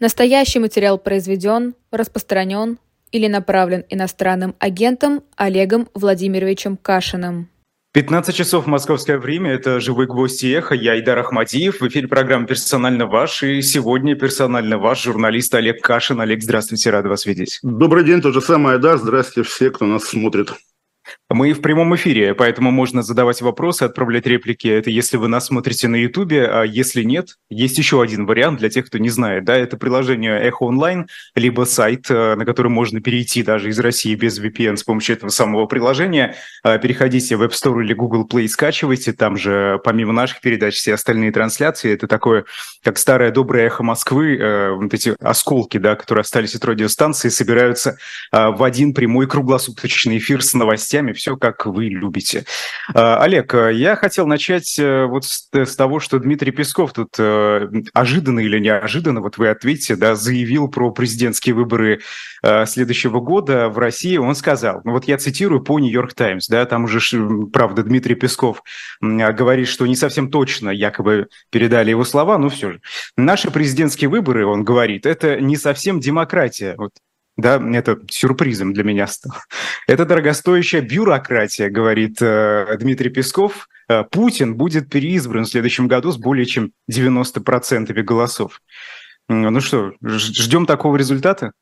Настоящий материал произведен, распространен или направлен иностранным агентом Олегом Владимировичем Кашиным. 15 часов московское время, это «Живой гвоздь и эхо», я Идар Ахмадиев, в эфире программа «Персонально ваш», и сегодня персонально ваш журналист Олег Кашин. Олег, здравствуйте, рад вас видеть. Добрый день, то же самое, Идар, здравствуйте все, кто нас смотрит. Мы в прямом эфире, поэтому можно задавать вопросы, отправлять реплики. Это если вы нас смотрите на Ютубе, а если нет, есть еще один вариант для тех, кто не знает. Да, это приложение Эхо Онлайн, либо сайт, э, на который можно перейти даже из России без VPN с помощью этого самого приложения. А, переходите в App Store или Google Play, скачивайте. Там же помимо наших передач все остальные трансляции. Это такое, как старое доброе эхо Москвы. Э, вот эти осколки, да, которые остались от радиостанции, собираются в один прямой круглосуточный эфир с новостями, все как вы любите. А, Олег, э, я хотел начать э, вот с того, что Дмитрий Песков тут э, ожиданно или неожиданно, вот вы ответите, да, заявил про президентские выборы следующего года в России. Он сказал, ну вот я цитирую по Нью-Йорк Таймс, да, там уже, правда, Дмитрий Песков говорит, что не совсем точно якобы передали его слова, но все же. Наши президентские выборы, он говорит, это не совсем демократия. Вот да, это сюрпризом для меня стало. Это дорогостоящая бюрократия, говорит э, Дмитрий Песков. Э, Путин будет переизбран в следующем году с более чем 90% голосов. Ну что, ждем такого результата?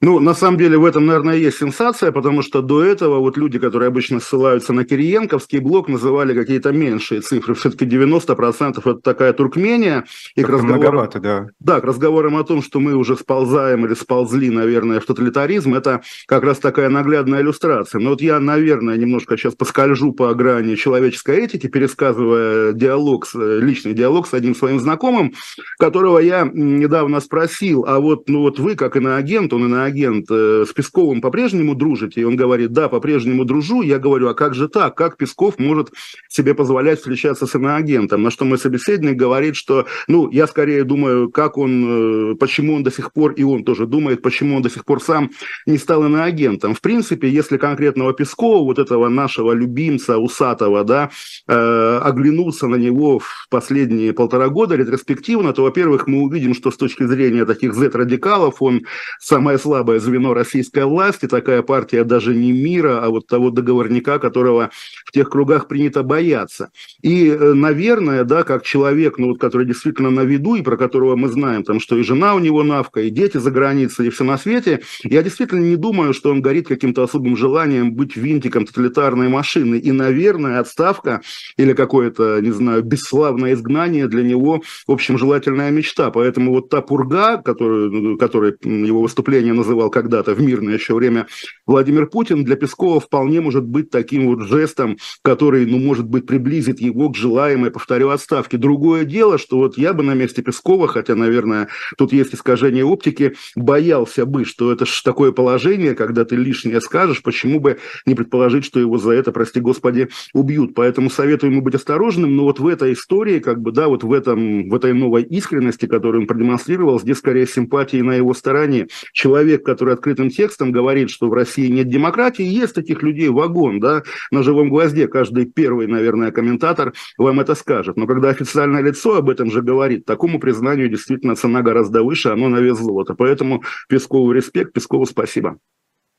Ну, на самом деле в этом, наверное, есть сенсация, потому что до этого вот люди, которые обычно ссылаются на Кириенковский блок, называли какие-то меньшие цифры. Все-таки 90% это такая Туркмения. И к разговорам, да. Да, к разговорам о том, что мы уже сползаем или сползли, наверное, в тоталитаризм, это как раз такая наглядная иллюстрация. Но вот я, наверное, немножко сейчас поскольжу по грани человеческой этики, пересказывая диалог, личный диалог с одним своим знакомым, которого я недавно спросил, а вот, ну вот вы, как иноагент, он иноагент, агент э, с Песковым по-прежнему дружите? И он говорит, да, по-прежнему дружу. Я говорю, а как же так? Как Песков может себе позволять встречаться с иноагентом? На что мой собеседник говорит, что, ну, я скорее думаю, как он, э, почему он до сих пор, и он тоже думает, почему он до сих пор сам не стал иноагентом. В принципе, если конкретного Пескова, вот этого нашего любимца усатого, да, э, оглянуться на него в последние полтора года ретроспективно, то, во-первых, мы увидим, что с точки зрения таких Z-радикалов он самое слабое слабое звено российской власти, такая партия даже не мира, а вот того договорника, которого в тех кругах принято бояться. И, э, наверное, да, как человек, ну вот, который действительно на виду, и про которого мы знаем, там, что и жена у него навка, и дети за границей, и все на свете, я действительно не думаю, что он горит каким-то особым желанием быть винтиком тоталитарной машины. И, наверное, отставка или какое-то, не знаю, бесславное изгнание для него, в общем, желательная мечта. Поэтому вот та пурга, которую, которой его выступление называется, называл когда-то в мирное еще время Владимир Путин, для Пескова вполне может быть таким вот жестом, который, ну, может быть, приблизит его к желаемой, повторю, отставке. Другое дело, что вот я бы на месте Пескова, хотя, наверное, тут есть искажение оптики, боялся бы, что это ж такое положение, когда ты лишнее скажешь, почему бы не предположить, что его за это, прости господи, убьют. Поэтому советую ему быть осторожным, но вот в этой истории, как бы, да, вот в, этом, в этой новой искренности, которую он продемонстрировал, здесь скорее симпатии на его стороне. Человек, человек, который открытым текстом говорит, что в России нет демократии, есть таких людей вагон, да, на живом гвозде. Каждый первый, наверное, комментатор вам это скажет. Но когда официальное лицо об этом же говорит, такому признанию действительно цена гораздо выше, оно на вес золота. Поэтому Пескову респект, Пескову спасибо.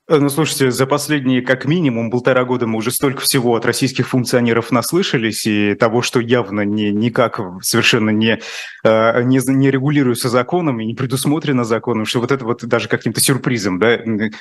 Э, ну, слушайте, за последние как минимум полтора года мы уже столько всего от российских функционеров наслышались, и того, что явно не, никак совершенно не, э, не, не регулируется законом и не предусмотрено законом, что вот это вот даже каким-то сюрпризом, да,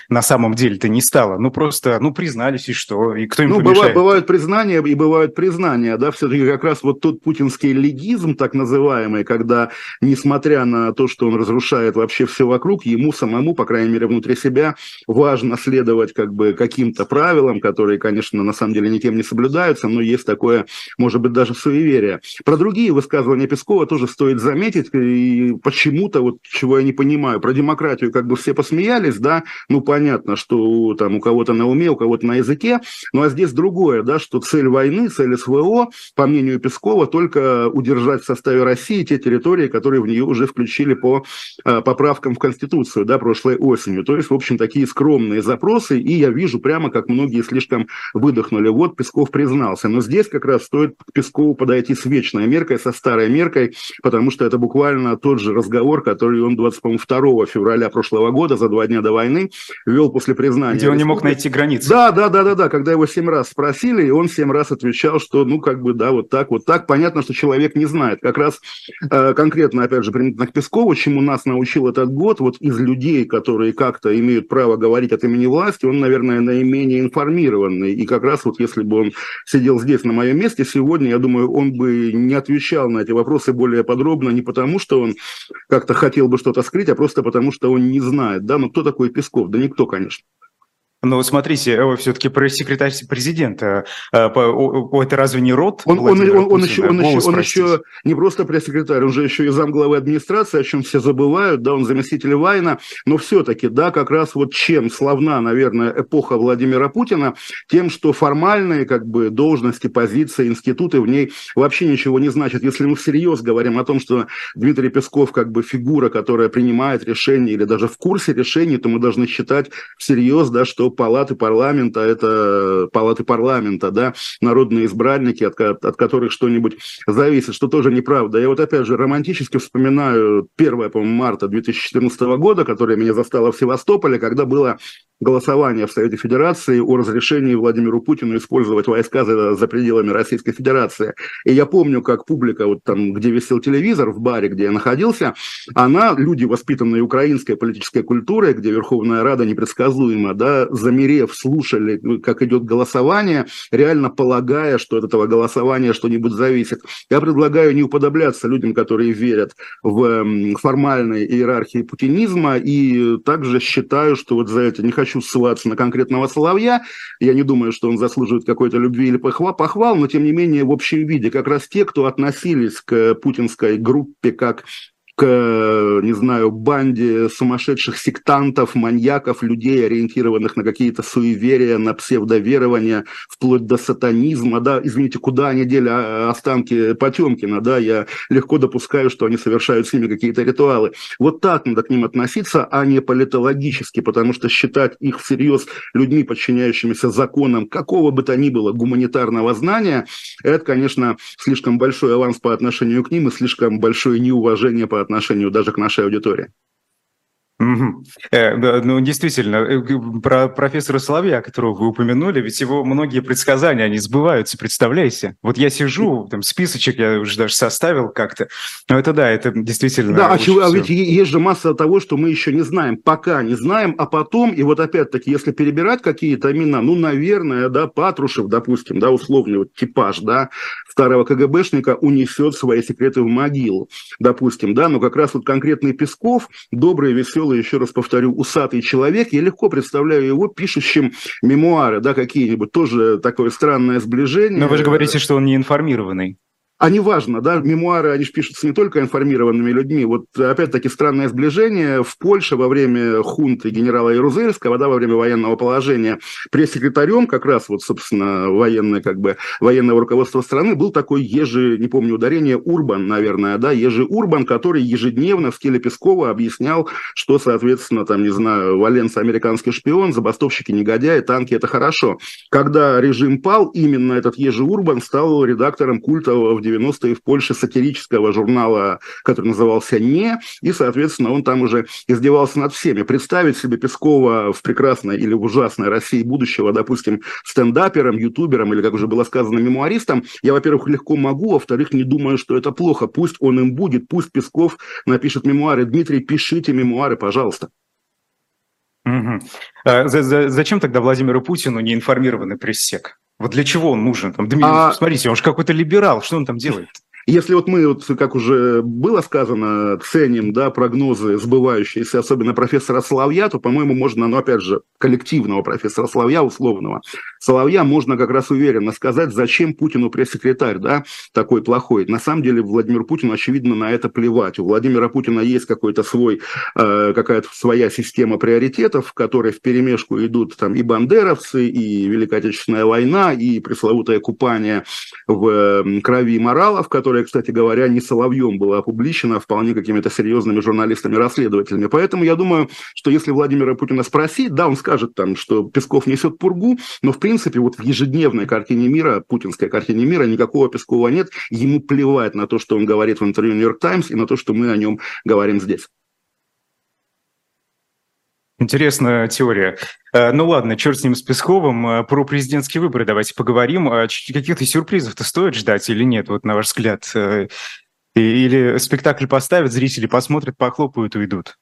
на самом деле-то не стало. Ну, просто, ну, признались, и что? И кто им ну, помешает? Бывают, бывают признания и бывают признания, да, все-таки как раз вот тот путинский легизм, так называемый, когда, несмотря на то, что он разрушает вообще все вокруг, ему самому, по крайней мере, внутри себя важно следовать как бы каким-то правилам, которые, конечно, на самом деле никем не соблюдаются, но есть такое, может быть, даже суеверие. Про другие высказывания Пескова тоже стоит заметить, и почему-то, вот чего я не понимаю, про демократию как бы все посмеялись, да, ну понятно, что там у кого-то на уме, у кого-то на языке, ну а здесь другое, да, что цель войны, цель СВО, по мнению Пескова, только удержать в составе России те территории, которые в нее уже включили по э, поправкам в Конституцию, да, прошлой осенью. То есть, в общем, такие скромные запросы, и я вижу прямо, как многие слишком выдохнули. Вот Песков признался. Но здесь как раз стоит к Пескову подойти с вечной меркой, со старой меркой, потому что это буквально тот же разговор, который он 22 февраля прошлого года, за два дня до войны, вел после признания. Где он не мог найти границы. Да, да, да, да, да, когда его семь раз спросили, и он семь раз отвечал, что, ну, как бы, да, вот так, вот так. Понятно, что человек не знает. Как раз э, конкретно, опять же, применительно к Пескову, чему нас научил этот год, вот из людей, которые как-то имеют право говорить от имени власти, он, наверное, наименее информированный. И как раз вот если бы он сидел здесь на моем месте сегодня, я думаю, он бы не отвечал на эти вопросы более подробно, не потому что он как-то хотел бы что-то скрыть, а просто потому что он не знает, да, ну кто такой Песков? Да никто, конечно. Но смотрите, все-таки пресс-секретарь президента, э, это разве не род? Он, он, он, он, еще, он, еще, он еще не просто пресс-секретарь, он же еще и замглавы администрации, о чем все забывают, да, он заместитель Вайна, но все-таки, да, как раз вот чем славна, наверное, эпоха Владимира Путина, тем, что формальные как бы должности, позиции, институты в ней вообще ничего не значат. Если мы всерьез говорим о том, что Дмитрий Песков как бы фигура, которая принимает решения или даже в курсе решений, то мы должны считать всерьез, да, что палаты парламента – это палаты парламента, да, народные избранники, от, от которых что-нибудь зависит, что тоже неправда. Я вот опять же романтически вспоминаю 1, по марта 2014 года, которое меня застало в Севастополе, когда было голосование в Совете Федерации о разрешении Владимиру Путину использовать войска за, за пределами Российской Федерации. И я помню, как публика, вот там, где висел телевизор, в баре, где я находился, она, люди, воспитанные украинской политической культурой, где Верховная Рада непредсказуема, да, замерев, слушали, ну, как идет голосование, реально полагая, что от этого голосования что-нибудь зависит. Я предлагаю не уподобляться людям, которые верят в формальной иерархии путинизма, и также считаю, что вот за это не хочу хочу ссылаться на конкретного Соловья, я не думаю, что он заслуживает какой-то любви или похвал, но тем не менее в общем виде. Как раз те, кто относились к путинской группе как к, не знаю, банде сумасшедших сектантов, маньяков, людей, ориентированных на какие-то суеверия, на псевдоверования, вплоть до сатанизма, да, извините, куда они дели а, останки Потемкина, да, я легко допускаю, что они совершают с ними какие-то ритуалы. Вот так надо к ним относиться, а не политологически, потому что считать их всерьез людьми, подчиняющимися законам какого бы то ни было гуманитарного знания, это, конечно, слишком большой аванс по отношению к ним и слишком большое неуважение по даже к нашей аудитории. Угу. Э, ну, действительно, э, про профессора Соловья, которого вы упомянули, ведь его многие предсказания, они сбываются, представляете? Вот я сижу, там списочек я уже даже составил как-то, но это да, это действительно... Да, а, чего, а ведь есть же масса того, что мы еще не знаем, пока не знаем, а потом, и вот опять-таки, если перебирать какие-то имена, ну, наверное, да, Патрушев, допустим, да, условный вот типаж, да, старого КГБшника унесет свои секреты в могилу, допустим, да, но как раз вот конкретный Песков, добрый, веселый, веселый, еще раз повторю, усатый человек. Я легко представляю его пишущим мемуары, да, какие-нибудь. Тоже такое странное сближение. Но вы же говорите, что он не информированный. А неважно, да, мемуары, они же пишутся не только информированными людьми. Вот опять-таки странное сближение. В Польше во время хунты генерала Ярузельского, да, во время военного положения, пресс-секретарем как раз вот, собственно, военное, как бы, военного руководства страны был такой Ежи, не помню ударение, Урбан, наверное, да, Ежи Урбан, который ежедневно в стиле Пескова объяснял, что, соответственно, там, не знаю, Валенс американский шпион, забастовщики негодяи, танки – это хорошо. Когда режим пал, именно этот Ежи Урбан стал редактором культового в 90-е в Польше сатирического журнала, который назывался «Не», и, соответственно, он там уже издевался над всеми. Представить себе Пескова в прекрасной или в ужасной России будущего, допустим, стендапером, ютубером или, как уже было сказано, мемуаристом, я, во-первых, легко могу, а во-вторых, не думаю, что это плохо. Пусть он им будет, пусть Песков напишет мемуары. Дмитрий, пишите мемуары, пожалуйста. Угу. За, за, зачем тогда Владимиру Путину неинформированный пресс-сек? Вот для чего он нужен? Там, а... Смотрите, он же какой-то либерал, что он там делает? Если вот мы, вот, как уже было сказано, ценим да, прогнозы сбывающиеся, особенно профессора Соловья, то, по-моему, можно, ну, опять же, коллективного профессора Соловья, условного, Соловья можно как раз уверенно сказать, зачем Путину пресс-секретарь, да, такой плохой. На самом деле Владимир Путин, очевидно, на это плевать. У Владимира Путина есть какой-то свой, э, какая-то своя система приоритетов, в которой в перемешку идут там и бандеровцы, и Великая Отечественная война, и пресловутое купание в крови моралов, которые которая, кстати говоря, не Соловьем была опубличена, а вполне какими-то серьезными журналистами-расследователями. Поэтому я думаю, что если Владимира Путина спросить, да, он скажет там, что Песков несет пургу, но в принципе вот в ежедневной картине мира, путинской картине мира, никакого Пескова нет. Ему плевать на то, что он говорит в интервью «Нью-Йорк Таймс» и на то, что мы о нем говорим здесь. Интересная теория. Э, ну ладно, черт с ним, с Песковым. Э, про президентские выборы давайте поговорим. А каких-то сюрпризов-то стоит ждать или нет, вот на ваш взгляд? Э, или спектакль поставят, зрители посмотрят, похлопают, уйдут?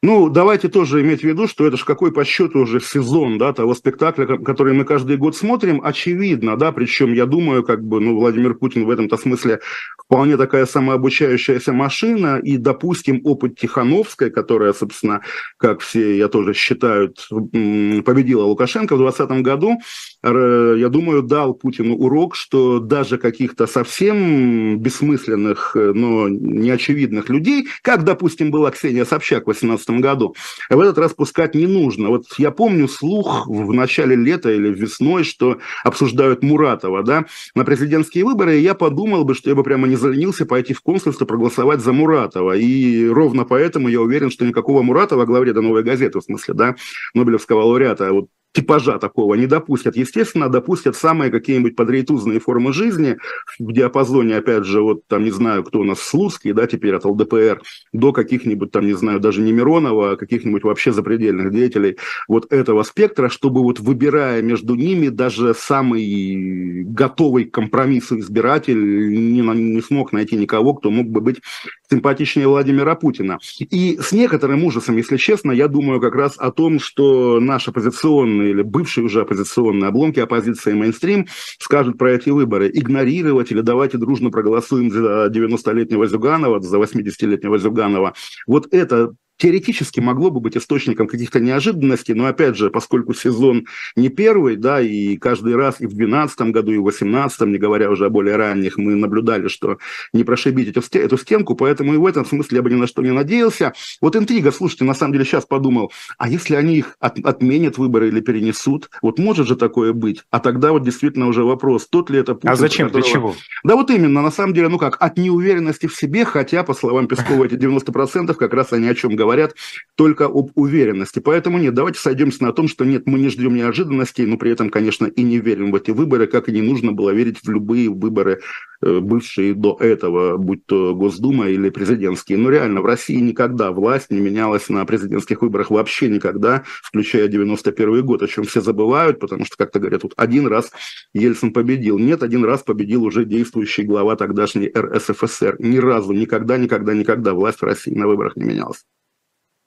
Ну, давайте тоже иметь в виду, что это же какой по счету уже сезон, да, того спектакля, который мы каждый год смотрим, очевидно, да, причем я думаю, как бы, ну, Владимир Путин в этом-то смысле вполне такая самообучающаяся машина, и, допустим, опыт Тихановской, которая, собственно, как все, я тоже считаю, победила Лукашенко в 2020 году, я думаю, дал Путину урок, что даже каких-то совсем бессмысленных, но неочевидных людей, как, допустим, была Ксения Собчак в 2018 2017 году. В этот раз пускать не нужно. Вот я помню слух в начале лета или весной, что обсуждают Муратова да, на президентские выборы, и я подумал бы, что я бы прямо не заленился пойти в консульство проголосовать за Муратова. И ровно поэтому я уверен, что никакого Муратова, главреда «Новой газеты», в смысле, да, Нобелевского лауреата, вот типажа такого не допустят. Естественно, допустят самые какие-нибудь подрейтузные формы жизни в диапазоне, опять же, вот там, не знаю, кто у нас, Слуцкий, да, теперь от ЛДПР, до каких-нибудь там, не знаю, даже не Миронова, а каких-нибудь вообще запредельных деятелей вот этого спектра, чтобы вот выбирая между ними даже самый готовый к компромиссу избиратель не, не смог найти никого, кто мог бы быть симпатичнее Владимира Путина. И с некоторым ужасом, если честно, я думаю как раз о том, что наш оппозиционный или бывший уже оппозиционный обломки оппозиции мейнстрим скажут про эти выборы. Игнорировать или давайте дружно проголосуем за 90-летнего Зюганова, за 80-летнего Зюганова. Вот это теоретически могло бы быть источником каких-то неожиданностей, но опять же, поскольку сезон не первый, да, и каждый раз и в 2012 году, и в 2018, не говоря уже о более ранних, мы наблюдали, что не прошибить эту, эту стенку, поэтому и в этом смысле я бы ни на что не надеялся. Вот интрига, слушайте, на самом деле сейчас подумал, а если они их от, отменят выборы или перенесут, вот может же такое быть? А тогда вот действительно уже вопрос, тот ли это Путин. А зачем, которого... для чего? Да вот именно, на самом деле, ну как, от неуверенности в себе, хотя, по словам Пескова, эти 90% как раз они о чем говорят, говорят только об уверенности. Поэтому нет, давайте сойдемся на том, что нет, мы не ждем неожиданностей, но при этом, конечно, и не верим в эти выборы, как и не нужно было верить в любые выборы, э, бывшие до этого, будь то Госдума или президентские. Но реально в России никогда власть не менялась на президентских выборах вообще никогда, включая 91 год, о чем все забывают, потому что, как-то говорят, вот один раз Ельцин победил. Нет, один раз победил уже действующий глава тогдашней РСФСР. Ни разу, никогда, никогда, никогда власть в России на выборах не менялась.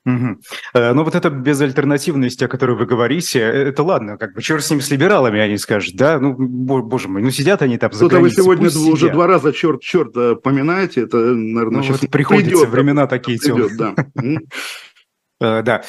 Угу. Ну вот эта безальтернативность, о которой вы говорите, э, это ладно, как бы черт с ними, с либералами, они скажут, да, ну, боже мой, ну сидят они там за Что-то вы сегодня уже сидят. два раза черт, черт э, поминаете, это, наверное, ну, сейчас вот приходится, придет, времена такие придет, да. Да,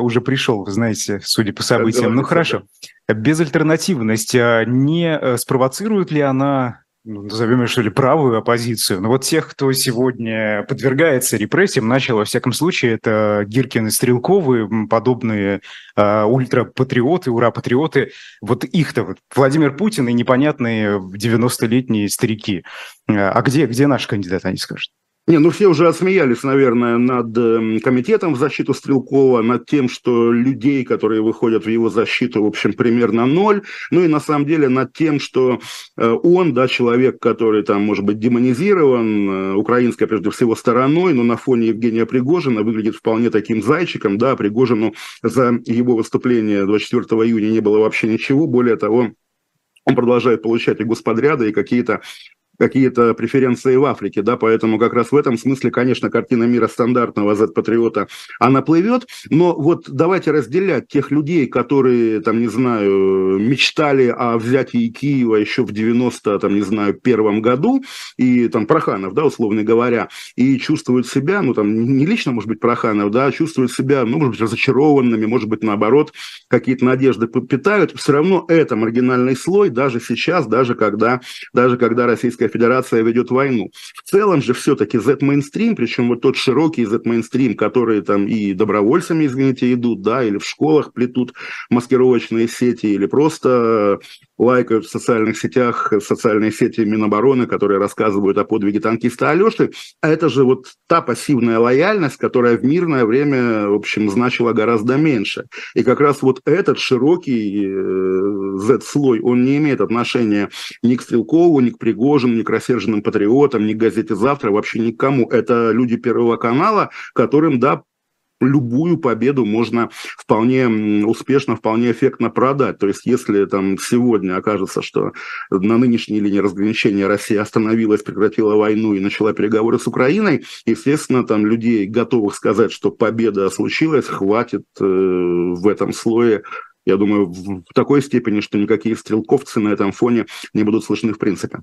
уже пришел, вы знаете, судя по событиям. Ну хорошо. Безальтернативность а не спровоцирует ли она ну, назовем ее, что ли, правую оппозицию. Но вот тех, кто сегодня подвергается репрессиям, начал, во всяком случае, это Гиркин и Стрелковы, подобные э, ультрапатриоты, ура-патриоты. Вот их-то, вот Владимир Путин и непонятные 90-летние старики. А где, где наш кандидат, они скажут? Не, ну все уже отсмеялись, наверное, над эм, комитетом в защиту Стрелкова, над тем, что людей, которые выходят в его защиту, в общем, примерно ноль. Ну и на самом деле над тем, что э, он, да, человек, который там, может быть, демонизирован, э, украинской, прежде всего, стороной, но на фоне Евгения Пригожина выглядит вполне таким зайчиком, да, Пригожину за его выступление 24 июня не было вообще ничего, более того, он продолжает получать и господряды, и какие-то какие-то преференции в Африке, да, поэтому как раз в этом смысле, конечно, картина мира стандартного Z-патриота, она плывет, но вот давайте разделять тех людей, которые, там, не знаю, мечтали о взятии Киева еще в 90, там, не знаю, первом году, и там Проханов, да, условно говоря, и чувствуют себя, ну, там, не лично, может быть, Проханов, да, а чувствуют себя, ну, может быть, разочарованными, может быть, наоборот, какие-то надежды питают, все равно это маргинальный слой, даже сейчас, даже когда, даже когда российская Российская Федерация ведет войну. В целом же все-таки Z-мейнстрим, причем вот тот широкий Z-мейнстрим, который там и добровольцами, извините, идут, да, или в школах плетут маскировочные сети, или просто лайкают в социальных сетях, в социальные сети Минобороны, которые рассказывают о подвиге танкиста Алеши. А это же вот та пассивная лояльность, которая в мирное время, в общем, значила гораздо меньше. И как раз вот этот широкий э, Z-слой, он не имеет отношения ни к Стрелкову, ни к Пригожину, ни к рассерженным патриотам, ни к газете «Завтра», вообще никому. Это люди Первого канала, которым, да, любую победу можно вполне успешно, вполне эффектно продать. То есть, если там сегодня окажется, что на нынешней линии разграничения Россия остановилась, прекратила войну и начала переговоры с Украиной, естественно, там людей, готовых сказать, что победа случилась, хватит э, в этом слое я думаю, в такой степени, что никакие стрелковцы на этом фоне не будут слышны в принципе.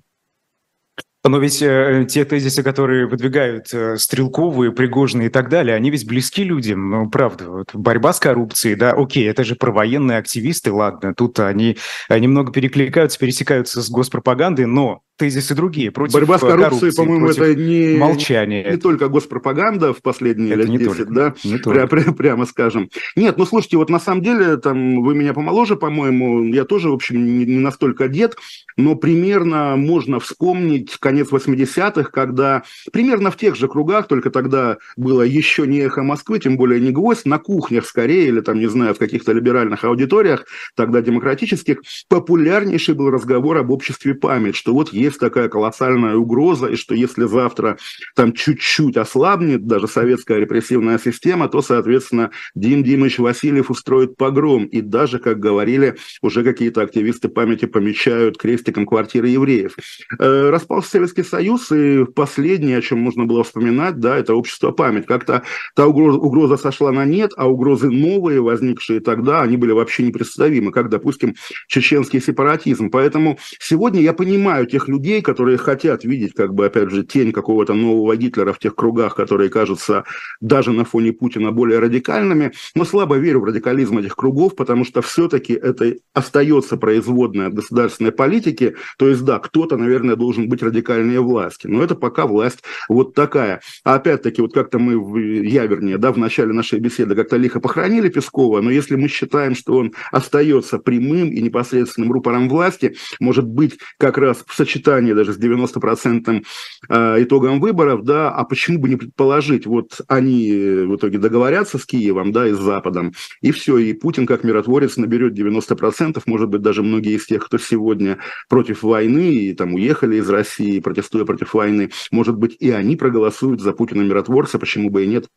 Но ведь э, те тезисы, которые выдвигают э, Стрелковые, Пригожины и так далее, они ведь близки людям, ну, правда. Вот, борьба с коррупцией, да, окей, это же провоенные активисты, ладно, тут они немного перекликаются, пересекаются с госпропагандой, но тезисы другие. Против Борьба с коррупцией, по-моему, это не, молчание. не только госпропаганда в последние это лет 10, только, да, не пря- пря- прямо скажем. Нет, ну слушайте, вот на самом деле, там, вы меня помоложе, по-моему, я тоже, в общем, не, не настолько дед, но примерно можно вспомнить конец 80-х, когда примерно в тех же кругах, только тогда было еще не эхо Москвы, тем более не гвоздь, на кухнях скорее, или там, не знаю, в каких-то либеральных аудиториях, тогда демократических, популярнейший был разговор об обществе память, что вот есть такая колоссальная угроза, и что если завтра там чуть-чуть ослабнет даже советская репрессивная система, то, соответственно, Дим Димович Васильев устроит погром. И даже, как говорили, уже какие-то активисты памяти помечают крестиком квартиры евреев. Э, распался Советский Союз, и последнее, о чем можно было вспоминать, да, это общество память. Как-то та угроза, угроза сошла на нет, а угрозы новые, возникшие тогда, они были вообще непредставимы, как, допустим, чеченский сепаратизм. Поэтому сегодня я понимаю тех людей, которые хотят видеть, как бы, опять же, тень какого-то нового Гитлера в тех кругах, которые кажутся даже на фоне Путина более радикальными, но слабо верю в радикализм этих кругов, потому что все-таки это остается производной от государственной политики, то есть, да, кто-то, наверное, должен быть радикальнее власти, но это пока власть вот такая. А опять-таки, вот как-то мы, я вернее, да, в начале нашей беседы как-то лихо похоронили Пескова, но если мы считаем, что он остается прямым и непосредственным рупором власти, может быть, как раз в сочетании даже с 90% э, итогом выборов, да, а почему бы не предположить, вот они в итоге договорятся с Киевом, да, и с Западом, и все, и Путин как миротворец наберет 90%, может быть, даже многие из тех, кто сегодня против войны и там уехали из России, протестуя против войны, может быть, и они проголосуют за Путина миротворца, почему бы и нет.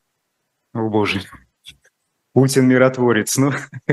О, боже. Путин миротворец. Ну,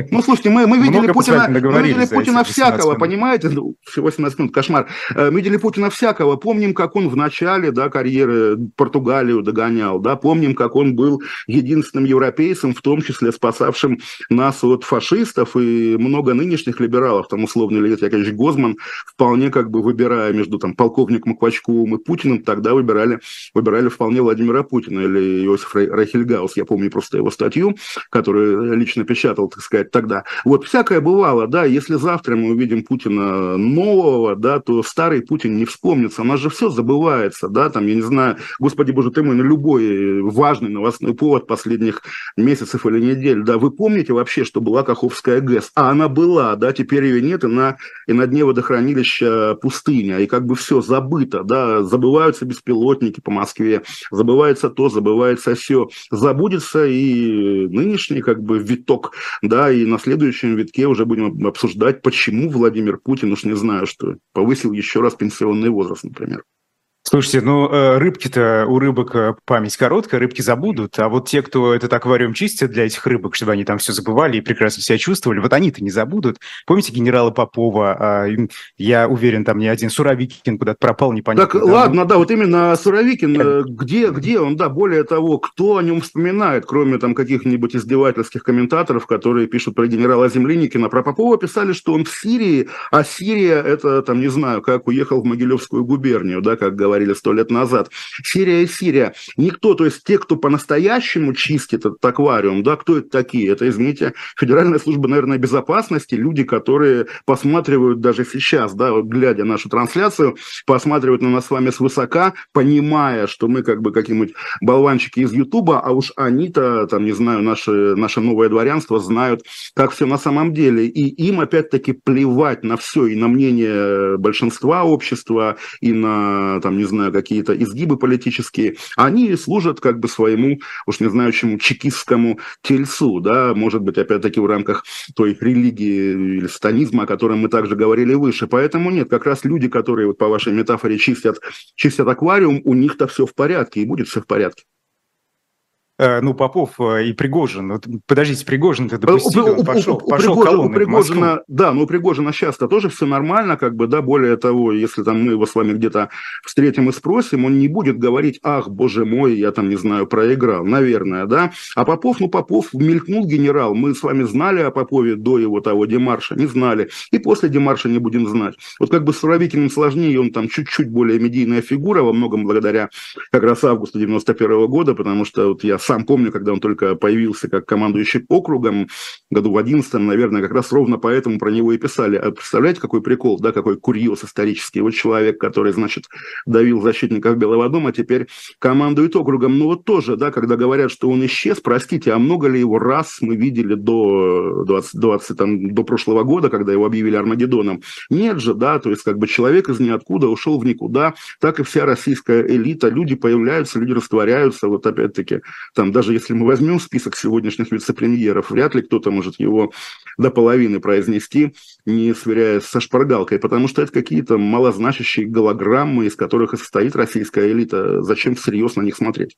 ну слушайте, мы, мы видели Путина, мы видели Путина всякого, понимаете? Ну, всего 18 минут, кошмар. Э, мы видели Путина всякого. Помним, как он в начале да, карьеры Португалию догонял. Да? Помним, как он был единственным европейцем, в том числе спасавшим нас от фашистов. И много нынешних либералов, там условно Леонид Яковлевич Гозман, вполне как бы выбирая между там, полковником Квачковым и Путиным, тогда выбирали, выбирали вполне Владимира Путина или Иосиф Райхельгаус. Я помню просто его статью, которая который лично печатал, так сказать, тогда. Вот всякое бывало, да, если завтра мы увидим Путина нового, да, то старый Путин не вспомнится. У нас же все забывается, да, там, я не знаю, господи боже ты мой, на любой важный новостной повод последних месяцев или недель, да, вы помните вообще, что была Каховская ГЭС? А она была, да, теперь ее нет, и на, и на дне водохранилища пустыня, и как бы все забыто, да, забываются беспилотники по Москве, забывается то, забывается все, забудется и нынешний последний как бы виток, да, и на следующем витке уже будем обсуждать, почему Владимир Путин, уж не знаю, что повысил еще раз пенсионный возраст, например. Слушайте, ну э, рыбки-то у рыбок э, память короткая, рыбки забудут, а вот те, кто этот аквариум чистит для этих рыбок, чтобы они там все забывали и прекрасно себя чувствовали, вот они-то не забудут. Помните генерала Попова? А, я уверен, там ни один Суровикин куда-то пропал, непонятно. Так, да, ладно, да, вот именно Суровикин, э, где, где он, да, более того, кто о нем вспоминает, кроме там каких-нибудь издевательских комментаторов, которые пишут про генерала Земляникина, про Попова писали, что он в Сирии, а Сирия это, там, не знаю, как уехал в Могилевскую губернию, да, как говорят говорили сто лет назад. Сирия и Сирия. Никто, то есть те, кто по-настоящему чистит этот аквариум, да, кто это такие? Это, извините, Федеральная служба, наверное, безопасности, люди, которые посматривают даже сейчас, да, вот глядя нашу трансляцию, посматривают на нас с вами свысока, понимая, что мы как бы какие-нибудь болванчики из Ютуба, а уж они-то, там, не знаю, наше, наше новое дворянство знают, как все на самом деле. И им, опять-таки, плевать на все, и на мнение большинства общества, и на, там, не знаю, какие-то изгибы политические. Они служат как бы своему, уж не знаю чему, чекистскому тельцу, да, может быть, опять-таки в рамках той религии или станизма, о котором мы также говорили выше. Поэтому нет, как раз люди, которые, вот по вашей метафоре, чистят, чистят аквариум, у них-то все в порядке, и будет все в порядке. Э, ну, Попов э, и Пригожин. Вот, подождите, Пригожин-то допустили, он пошел, у, у, пошел Пригожина, колонной у Пригожина, Да, но у Пригожина сейчас-то тоже все нормально, как бы, да, более того, если там мы его с вами где-то встретим и спросим, он не будет говорить, ах, боже мой, я там, не знаю, проиграл, наверное, да. А Попов, ну, Попов мелькнул генерал, мы с вами знали о Попове до его того демарша, не знали, и после демарша не будем знать. Вот как бы с Суровикиным сложнее, он там чуть-чуть более медийная фигура, во многом благодаря как раз августу 91 -го года, потому что вот я сам помню, когда он только появился как командующий округом, году в 11 наверное, как раз ровно поэтому про него и писали. А представляете, какой прикол, да, какой курьез исторический. Вот человек, который, значит, давил защитников Белого дома, теперь командует округом. Ну вот тоже, да, когда говорят, что он исчез, простите, а много ли его раз мы видели до 20, 20 там, до прошлого года, когда его объявили Армагеддоном? Нет же, да, то есть как бы человек из ниоткуда ушел в никуда, так и вся российская элита, люди появляются, люди растворяются, вот опять-таки там даже если мы возьмем список сегодняшних вице-премьеров, вряд ли кто-то может его до половины произнести, не сверяясь со шпаргалкой, потому что это какие-то малозначащие голограммы, из которых и состоит российская элита. Зачем всерьез на них смотреть?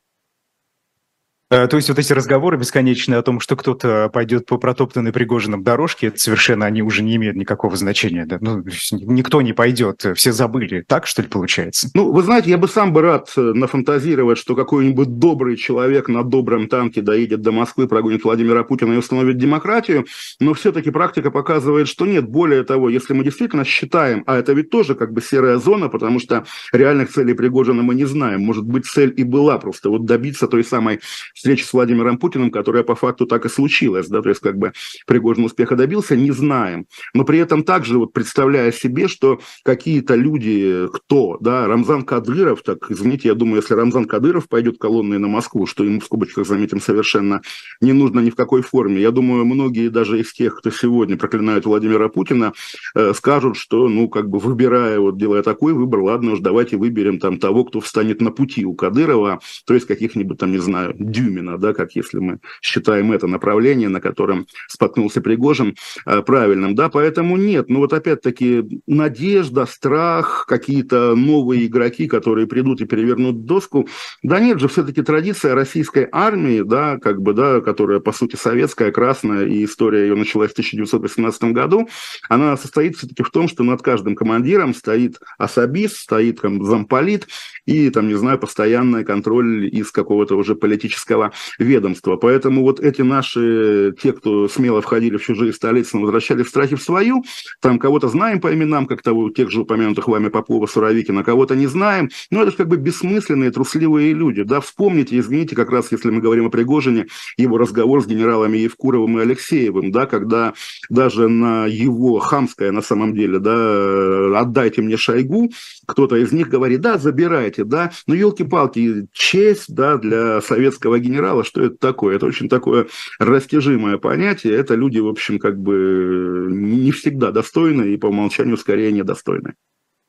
Э, то есть вот эти разговоры бесконечные о том, что кто-то пойдет по протоптанной Пригожином дорожке, это совершенно они уже не имеют никакого значения. Да? Ну, никто не пойдет, все забыли. Так, что ли, получается? Ну, вы знаете, я бы сам бы рад э, нафантазировать, что какой-нибудь добрый человек на добром танке доедет до Москвы, прогонит Владимира Путина и установит демократию, но все-таки практика показывает, что нет. Более того, если мы действительно считаем, а это ведь тоже как бы серая зона, потому что реальных целей Пригожина мы не знаем. Может быть, цель и была просто вот добиться той самой встречи с Владимиром Путиным, которая по факту так и случилась, да, то есть как бы Пригожин успеха добился, не знаем. Но при этом также вот представляя себе, что какие-то люди, кто, да, Рамзан Кадыров, так, извините, я думаю, если Рамзан Кадыров пойдет колонной на Москву, что ему в скобочках, заметим, совершенно не нужно ни в какой форме, я думаю, многие даже из тех, кто сегодня проклинают Владимира Путина, э, скажут, что, ну, как бы выбирая, вот делая такой выбор, ладно уж, давайте выберем там того, кто встанет на пути у Кадырова, то есть каких-нибудь там, не знаю, дюйм именно, да, как если мы считаем это направление, на котором споткнулся Пригожин, э, правильным, да, поэтому нет, ну вот опять-таки надежда, страх, какие-то новые игроки, которые придут и перевернут доску, да нет же, все-таки традиция российской армии, да, как бы, да, которая, по сути, советская, красная, и история ее началась в 1918 году, она состоит все-таки в том, что над каждым командиром стоит особист, стоит там замполит, и, там, не знаю, постоянный контроль из какого-то уже политического ведомства. Поэтому вот эти наши, те, кто смело входили в чужие столицы, возвращали в страхе в свою, там кого-то знаем по именам, как того, тех же упомянутых вами Попова, Суровикина, кого-то не знаем, но это же как бы бессмысленные, трусливые люди. Да, вспомните, извините, как раз если мы говорим о Пригожине, его разговор с генералами Евкуровым и Алексеевым, да, когда даже на его хамское на самом деле, да, отдайте мне Шойгу, кто-то из них говорит, да, забирайте, да, ну елки-палки, честь, да, для советского генерала, что это такое? Это очень такое растяжимое понятие. Это люди, в общем, как бы не всегда достойны и по умолчанию скорее недостойны.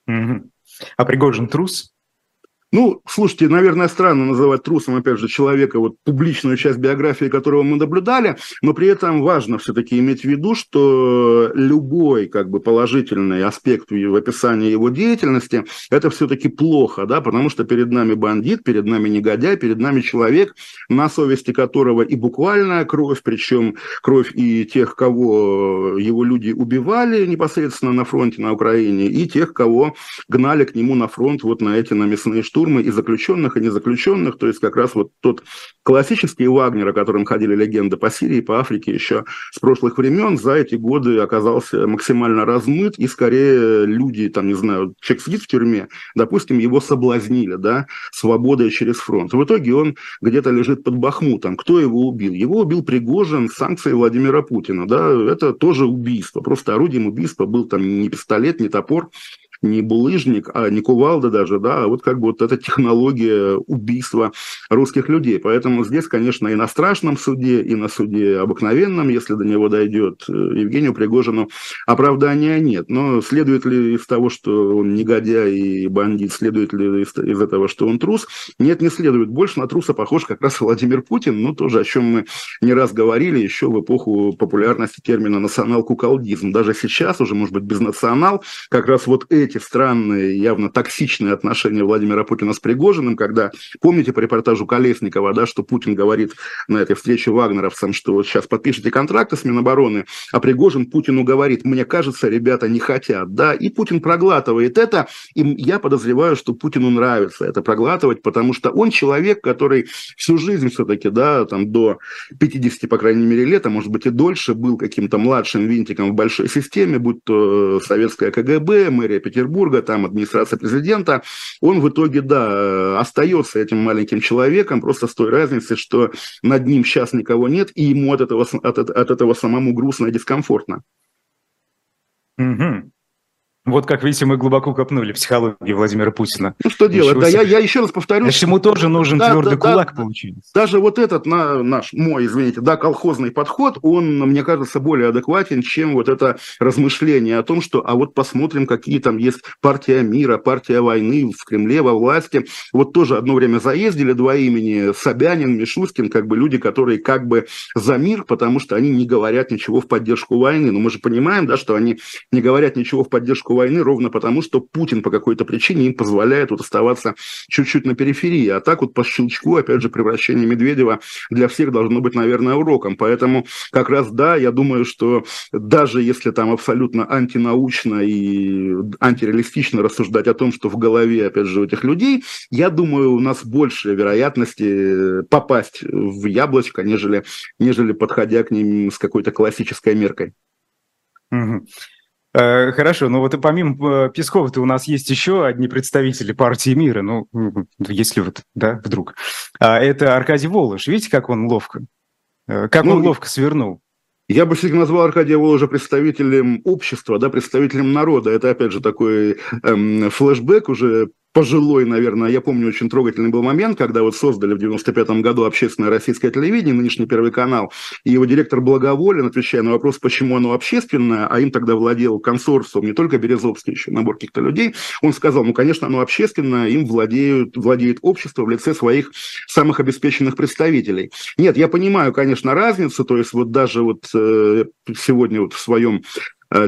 Угу. А Пригожин трус? Ну, слушайте, наверное, странно называть трусом, опять же, человека, вот публичную часть биографии которого мы наблюдали, но при этом важно все-таки иметь в виду, что любой как бы положительный аспект в описании его деятельности, это все-таки плохо, да, потому что перед нами бандит, перед нами негодяй, перед нами человек, на совести которого и буквальная кровь, причем кровь и тех, кого его люди убивали непосредственно на фронте на Украине, и тех, кого гнали к нему на фронт вот на эти намесные штуки, штурмы и заключенных, и незаключенных, то есть как раз вот тот классический Вагнер, о котором ходили легенды по Сирии, по Африке еще с прошлых времен, за эти годы оказался максимально размыт, и скорее люди, там, не знаю, человек сидит в тюрьме, допустим, его соблазнили, да, свободой через фронт. В итоге он где-то лежит под Бахмутом. Кто его убил? Его убил Пригожин санкции Владимира Путина, да, это тоже убийство. Просто орудием убийства был там не пистолет, не топор, не булыжник, а не кувалда даже, да, а вот как бы вот эта технология убийства русских людей. Поэтому здесь, конечно, и на страшном суде, и на суде обыкновенном, если до него дойдет, э, Евгению Пригожину оправдания нет. Но следует ли из того, что он негодяй и бандит, следует ли из, из этого, что он трус? Нет, не следует. Больше на труса похож как раз Владимир Путин, ну, тоже о чем мы не раз говорили еще в эпоху популярности термина национал-куколдизм. Даже сейчас уже, может быть, без национал, как раз вот эти эти странные, явно токсичные отношения Владимира Путина с Пригожиным, когда, помните по репортажу Колесникова, да, что Путин говорит на этой встрече вагнеровцам, что вот сейчас подпишите контракты с Минобороны, а Пригожин Путину говорит, мне кажется, ребята не хотят, да, и Путин проглатывает это, и я подозреваю, что Путину нравится это проглатывать, потому что он человек, который всю жизнь все-таки, да, там до 50, по крайней мере, лет, а может быть и дольше, был каким-то младшим винтиком в большой системе, будь то советская КГБ, мэрия Петербурга, там администрация президента, он в итоге, да, остается этим маленьким человеком, просто с той разницей, что над ним сейчас никого нет, и ему от этого, от, от этого самому грустно и дискомфортно. Вот как видите, мы глубоко копнули в психологии Владимира Путина. Ну что делать? Да, я, я еще раз повторю. Значит, ему тоже нужен да, твердый да, кулак, да, получается. Даже вот этот на, наш, мой, извините, да, колхозный подход, он, мне кажется, более адекватен, чем вот это размышление о том, что, а вот посмотрим, какие там есть партия мира, партия войны в Кремле, во власти. Вот тоже одно время заездили два имени, Собянин, Мишустин, как бы люди, которые как бы за мир, потому что они не говорят ничего в поддержку войны. Но мы же понимаем, да, что они не говорят ничего в поддержку войны ровно потому, что Путин по какой-то причине им позволяет вот оставаться чуть-чуть на периферии. А так вот по щелчку, опять же, превращение Медведева для всех должно быть, наверное, уроком. Поэтому как раз да, я думаю, что даже если там абсолютно антинаучно и антиреалистично рассуждать о том, что в голове, опять же, у этих людей, я думаю, у нас больше вероятности попасть в яблочко, нежели, нежели подходя к ним с какой-то классической меркой. Угу. Э, хорошо, но вот и помимо э, Пескова-то у нас есть еще одни представители партии мира, ну, если вот, да, вдруг. А это Аркадий Волош. Видите, как он ловко? Э, как ну, он ловко свернул? Я бы все-таки назвал Аркадия Воложа представителем общества, да, представителем народа. Это, опять же, такой эм, флешбэк уже пожилой, наверное, я помню, очень трогательный был момент, когда вот создали в 95-м году общественное российское телевидение, нынешний Первый канал, и его директор Благоволен, отвечая на вопрос, почему оно общественное, а им тогда владел консорциум, не только Березовский, еще набор каких-то людей, он сказал, ну, конечно, оно общественное, им владеют, владеет общество в лице своих самых обеспеченных представителей. Нет, я понимаю, конечно, разницу, то есть вот даже вот э, сегодня вот в своем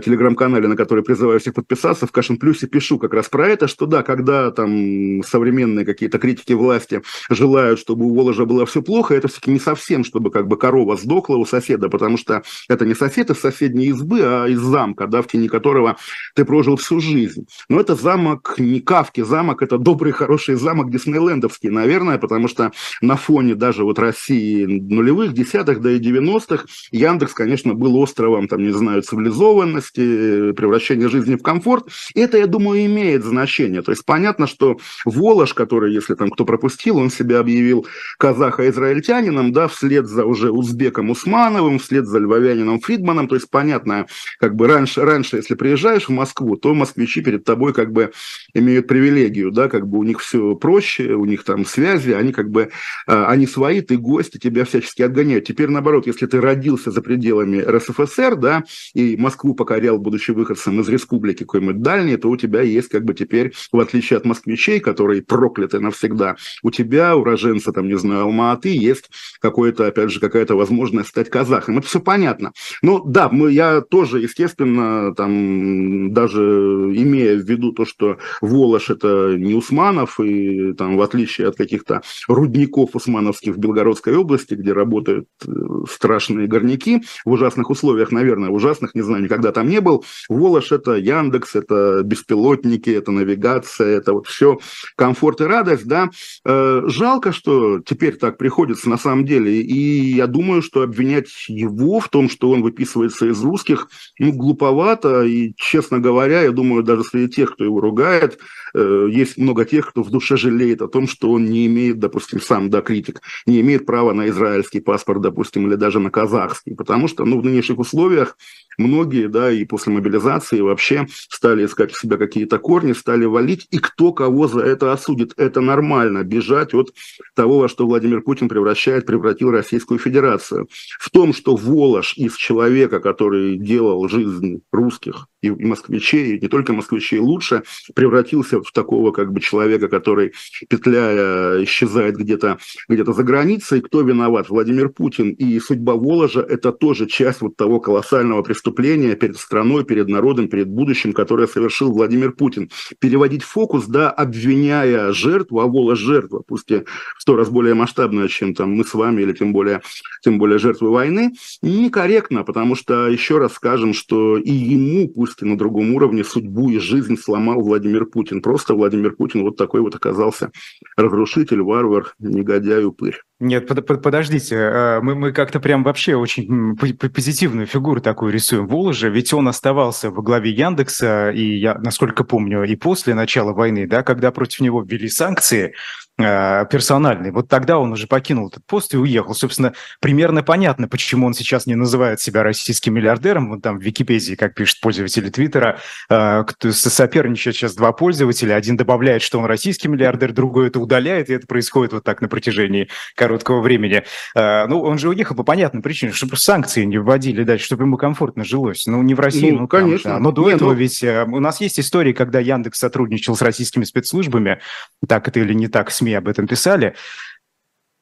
телеграм-канале, на который призываю всех подписаться, в Кашин Плюсе пишу как раз про это, что да, когда там современные какие-то критики власти желают, чтобы у Воложа было все плохо, это все-таки не совсем, чтобы как бы корова сдохла у соседа, потому что это не сосед из соседней избы, а из замка, да, в тени которого ты прожил всю жизнь. Но это замок не Кавки, замок это добрый, хороший замок диснейлендовский, наверное, потому что на фоне даже вот России нулевых, десятых, да и девяностых Яндекс, конечно, был островом, там, не знаю, цивилизованным, ценности, превращение жизни в комфорт. Это, я думаю, имеет значение. То есть понятно, что Волош, который, если там кто пропустил, он себя объявил казаха-израильтянином, да, вслед за уже узбеком Усмановым, вслед за львовянином Фридманом. То есть понятно, как бы раньше, раньше, если приезжаешь в Москву, то москвичи перед тобой как бы имеют привилегию, да, как бы у них все проще, у них там связи, они как бы, а, они свои, ты гости, тебя всячески отгоняют. Теперь наоборот, если ты родился за пределами РСФСР, да, и Москву покорял, будучи выходцем из республики какой-нибудь дальней, то у тебя есть как бы теперь, в отличие от москвичей, которые прокляты навсегда, у тебя, уроженца, там, не знаю, Алма-Аты, есть какое-то, опять же, какая-то возможность стать казахом. Это все понятно. Ну, да, мы, я тоже, естественно, там, даже имея в виду то, что Волош – это не Усманов, и там, в отличие от каких-то рудников усмановских в Белгородской области, где работают э, страшные горняки в ужасных условиях, наверное, ужасных, не знаю, никогда там не был. Волош – это Яндекс, это беспилотники, это навигация, это вот все комфорт и радость, да. Э, жалко, что теперь так приходится на самом деле, и я думаю, что обвинять его в том, что он выписывается из русских, ну, глуповато, и, честно говоря, я думаю, даже среди тех, кто его ругает, э, есть много тех, кто в душе жалеет о том, что он не имеет, допустим, сам, да, критик, не имеет права на израильский паспорт, допустим, или даже на казахский, потому что, ну, в нынешних условиях многие, да, и после мобилизации вообще стали искать в себя какие-то корни, стали валить, и кто кого за это осудит. Это нормально, бежать от того, во что Владимир Путин превращает, превратил Российскую Федерацию. В том, что Волош из человека, который делал жизнь русских и москвичей, и не только москвичей лучше, превратился в такого как бы человека, который, петляя, исчезает где-то где за границей. Кто виноват? Владимир Путин. И судьба Воложа – это тоже часть вот того колоссального преступления перед страной, перед народом, перед будущим, которое совершил Владимир Путин. Переводить фокус, да, обвиняя жертву, а Волож жертва, пусть и в сто раз более масштабная, чем там мы с вами, или тем более, тем более жертвы войны, некорректно, потому что, еще раз скажем, что и ему, пусть физически на другом уровне судьбу и жизнь сломал Владимир Путин. Просто Владимир Путин вот такой вот оказался разрушитель, варвар, негодяй, упырь. Нет, под, под, подождите, э, мы, мы как-то прям вообще очень позитивную фигуру такую рисуем Воложа, ведь он оставался во главе Яндекса, и я, насколько помню, и после начала войны, да, когда против него ввели санкции, персональный. Вот тогда он уже покинул этот пост и уехал. Собственно, примерно понятно, почему он сейчас не называет себя российским миллиардером. Вот там в Википедии, как пишет пользователи Твиттера, э, соперничают сейчас два пользователя. Один добавляет, что он российский миллиардер, другой это удаляет, и это происходит вот так на протяжении короткого времени. Э, ну, он же уехал по понятным причинам, чтобы санкции не вводили дальше, чтобы ему комфортно жилось. Ну, не в России, ну, ну конечно. Там, да. Но до не, этого ну... ведь у нас есть истории, когда Яндекс сотрудничал с российскими спецслужбами, так это или не так, СМИ СМИ об этом писали.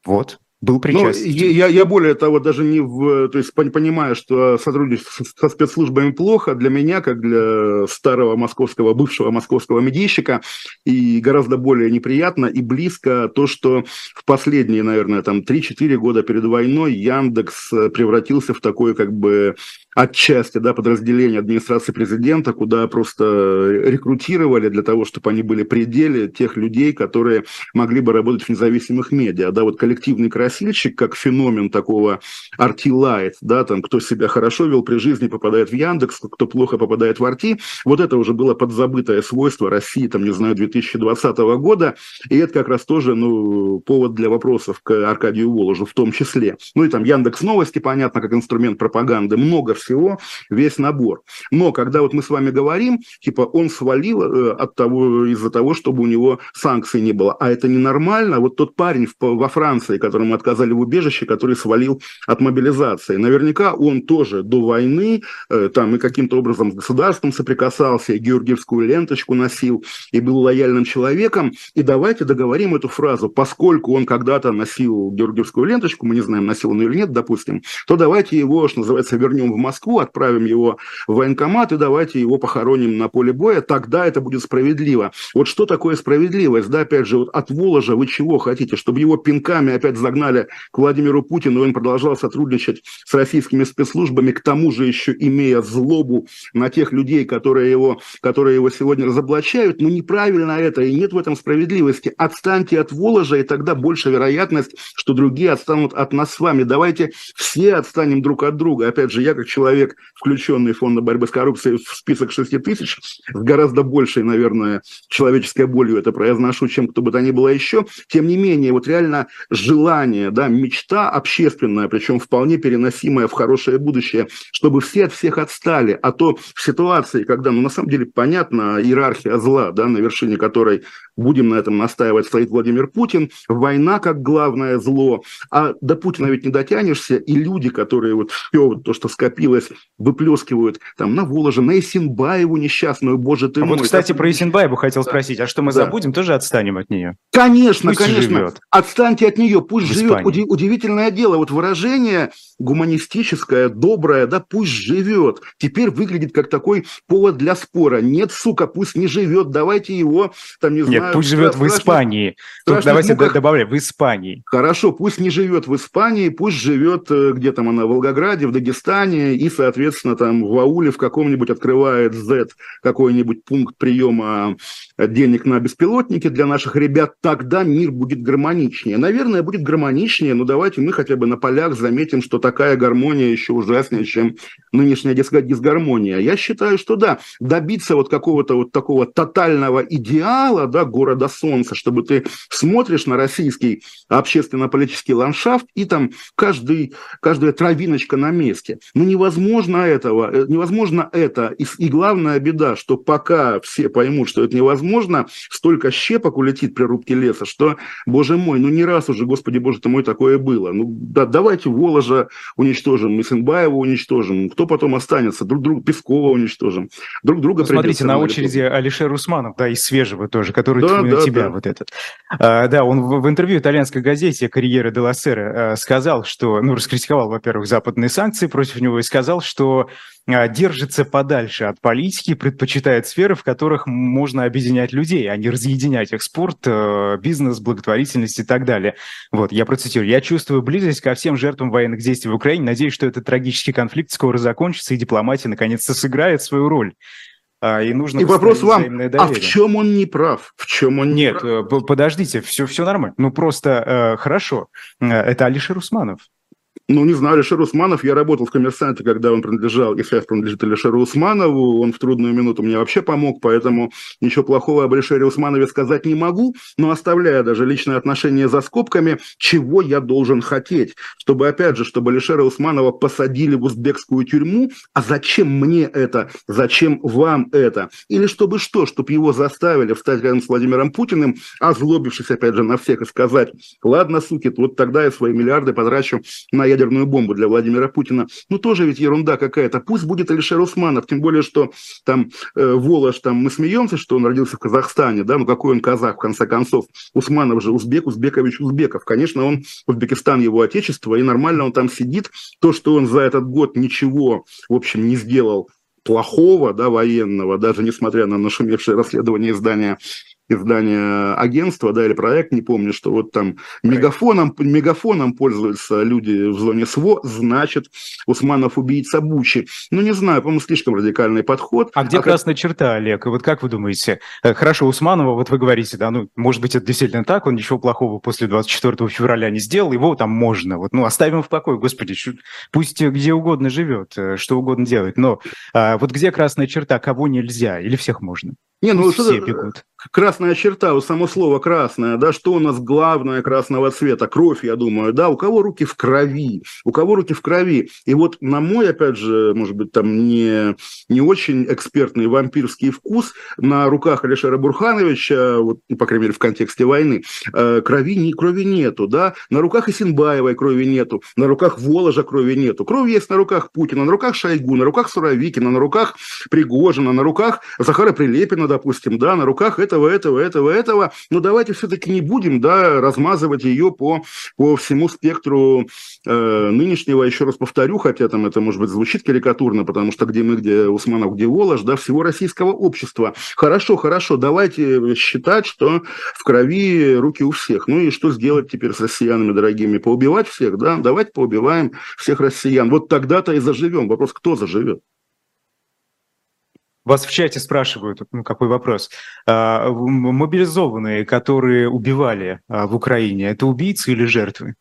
Вот, был причастен. Ну, я, я более того, даже не в... То есть понимая, что сотрудничество со спецслужбами плохо, для меня, как для старого московского, бывшего московского медийщика, и гораздо более неприятно и близко то, что в последние, наверное, там 3-4 года перед войной Яндекс превратился в такой как бы отчасти да, подразделение администрации президента, куда просто рекрутировали для того, чтобы они были пределе тех людей, которые могли бы работать в независимых медиа. Да, вот коллективный красильщик, как феномен такого артилайт, да, там, кто себя хорошо вел при жизни, попадает в Яндекс, кто плохо попадает в Арти, вот это уже было подзабытое свойство России, там, не знаю, 2020 года, и это как раз тоже, ну, повод для вопросов к Аркадию Воложу в том числе. Ну и там Яндекс Новости, понятно, как инструмент пропаганды, много всего весь набор. Но когда вот мы с вами говорим, типа он свалил э, от того, из-за того, чтобы у него санкций не было, а это ненормально. Вот тот парень во Франции, которому отказали в убежище, который свалил от мобилизации, наверняка он тоже до войны э, там и каким-то образом с государством соприкасался, и георгиевскую ленточку носил, и был лояльным человеком. И давайте договорим эту фразу, поскольку он когда-то носил георгиевскую ленточку, мы не знаем, носил он или нет, допустим, то давайте его, что называется, вернем в Москву, Москву, отправим его в военкомат и давайте его похороним на поле боя, тогда это будет справедливо. Вот что такое справедливость? Да, опять же, вот от Воложа вы чего хотите? Чтобы его пинками опять загнали к Владимиру Путину, и он продолжал сотрудничать с российскими спецслужбами, к тому же еще имея злобу на тех людей, которые его, которые его сегодня разоблачают. Ну, неправильно это, и нет в этом справедливости. Отстаньте от Воложа, и тогда больше вероятность, что другие отстанут от нас с вами. Давайте все отстанем друг от друга. Опять же, я как человек человек, включенный в фонд борьбы с коррупцией в список 6 тысяч, с гораздо большей, наверное, человеческой болью это произношу, чем кто бы то ни было еще. Тем не менее, вот реально желание, да, мечта общественная, причем вполне переносимая в хорошее будущее, чтобы все от всех отстали. А то в ситуации, когда, ну, на самом деле, понятно, иерархия зла, да, на вершине которой будем на этом настаивать, стоит Владимир Путин, война как главное зло, а до Путина ведь не дотянешься, и люди, которые вот все вот то, что скопилось, выплескивают там на Воложа, на Исенбаеву несчастную, боже ты а мой. Вот, кстати, так... про Исенбаеву хотел да. спросить, а что мы да. забудем, тоже отстанем от нее? Конечно, пусть конечно, живет. отстаньте от нее, пусть живет. Уди- удивительное дело, вот выражение гуманистическое, доброе, да, пусть живет. Теперь выглядит как такой повод для спора. Нет, сука, пусть не живет, давайте его, там, не знаю, Нет, пусть живет в Испании. Тут давайте муках... добавляем, в Испании. Хорошо, пусть не живет в Испании, пусть живет, э, где там она, в Волгограде, в Дагестане, и, соответственно, там в ауле в каком-нибудь открывает Z какой-нибудь пункт приема денег на беспилотники для наших ребят, тогда мир будет гармоничнее. Наверное, будет гармоничнее, но давайте мы хотя бы на полях заметим, что такая гармония еще ужаснее, чем нынешняя дисгармония. Я считаю, что да, добиться вот какого-то вот такого тотального идеала, да, города солнца, чтобы ты смотришь на российский общественно-политический ландшафт, и там каждый, каждая травиночка на месте. Ну, невозможно этого, э, невозможно это. И, и главная беда, что пока все поймут, что это невозможно, столько щепок улетит при рубке леса, что, боже мой, ну не раз уже, господи боже ты мой, такое было. Ну да, давайте Воложа уничтожим, Исенбаева уничтожим. Кто потом останется? Друг друга Пескова уничтожим. Друг друга ну, Смотрите, на очереди Алишер Усманов, да, из свежего тоже, который да, да, тебя да. вот этот. А, да, он в, в интервью итальянской газете «Карьера де ла Сера» сказал, что, ну, раскритиковал, во-первых, западные санкции против него и сказал, что а, держится подальше от политики, предпочитает сферы, в которых можно объединять людей, а не разъединять их спорт, э, бизнес, благотворительность и так далее. Вот, я процитирую. «Я чувствую близость ко всем жертвам военных действий в Украине. Надеюсь, что этот трагический конфликт скоро закончится, и дипломатия наконец-то сыграет свою роль». А, и нужно и вопрос вам, а в чем он не прав? В чем он Нет, не прав? Э, подождите, все, все нормально. Ну просто э, хорошо. Это Алишер Усманов. Ну, не знаю, Алишер Усманов, я работал в «Коммерсанте», когда он принадлежал, и сейчас принадлежит Алишеру Усманову, он в трудную минуту мне вообще помог, поэтому ничего плохого об Алишере Усманове сказать не могу, но оставляя даже личные отношения за скобками, чего я должен хотеть, чтобы, опять же, чтобы Алишера Усманова посадили в узбекскую тюрьму, а зачем мне это, зачем вам это, или чтобы что, чтобы его заставили встать рядом с Владимиром Путиным, озлобившись, опять же, на всех и сказать, ладно, суки, вот тогда я свои миллиарды потрачу на ядерную бомбу для Владимира Путина. Ну, тоже ведь ерунда какая-то. Пусть будет Алишер Усманов, тем более, что там э, Волош, там мы смеемся, что он родился в Казахстане, да, ну какой он казах, в конце концов. Усманов же узбек, Узбекович Узбеков. Конечно, он Узбекистан его отечество, и нормально он там сидит. То, что он за этот год ничего, в общем, не сделал плохого, да, военного, даже несмотря на нашумевшее расследование издания издания агентства, да, или проект, не помню, что вот там мегафоном, мегафоном пользуются люди в зоне СВО, значит, Усманов убийца Бучи. Ну, не знаю, по-моему, слишком радикальный подход. А где а красная как... черта, Олег? И вот как вы думаете? Э, хорошо, Усманова, вот вы говорите, да, ну, может быть, это действительно так, он ничего плохого после 24 февраля не сделал, его там можно, вот, ну, оставим в покое, господи, пусть где угодно живет, э, что угодно делает, но а, вот где красная черта, кого нельзя или всех можно? Не, ну все бегут. Красная черта, вот само слово красное, да, что у нас главное красного цвета? Кровь, я думаю, да, у кого руки в крови, у кого руки в крови. И вот на мой, опять же, может быть, там не, не очень экспертный вампирский вкус, на руках Алишера Бурхановича, вот, ну, по крайней мере, в контексте войны, э, крови, не, крови нету, да, на руках Исенбаевой крови нету, на руках Воложа крови нету. Кровь есть на руках Путина, на руках Шойгу, на руках Суровикина, на руках Пригожина, на руках Захара Прилепина, допустим, да, на руках этого, этого, этого, этого, но давайте все-таки не будем, да, размазывать ее по, по всему спектру э, нынешнего, еще раз повторю, хотя там это, может быть, звучит карикатурно, потому что где мы, где Усманов, где Волож, да, всего российского общества. Хорошо, хорошо, давайте считать, что в крови руки у всех. Ну и что сделать теперь с россиянами дорогими? Поубивать всех, да? Давайте поубиваем всех россиян. Вот тогда-то и заживем. Вопрос, кто заживет? Вас в чате спрашивают, ну, какой вопрос. А, мобилизованные, которые убивали а, в Украине, это убийцы или жертвы?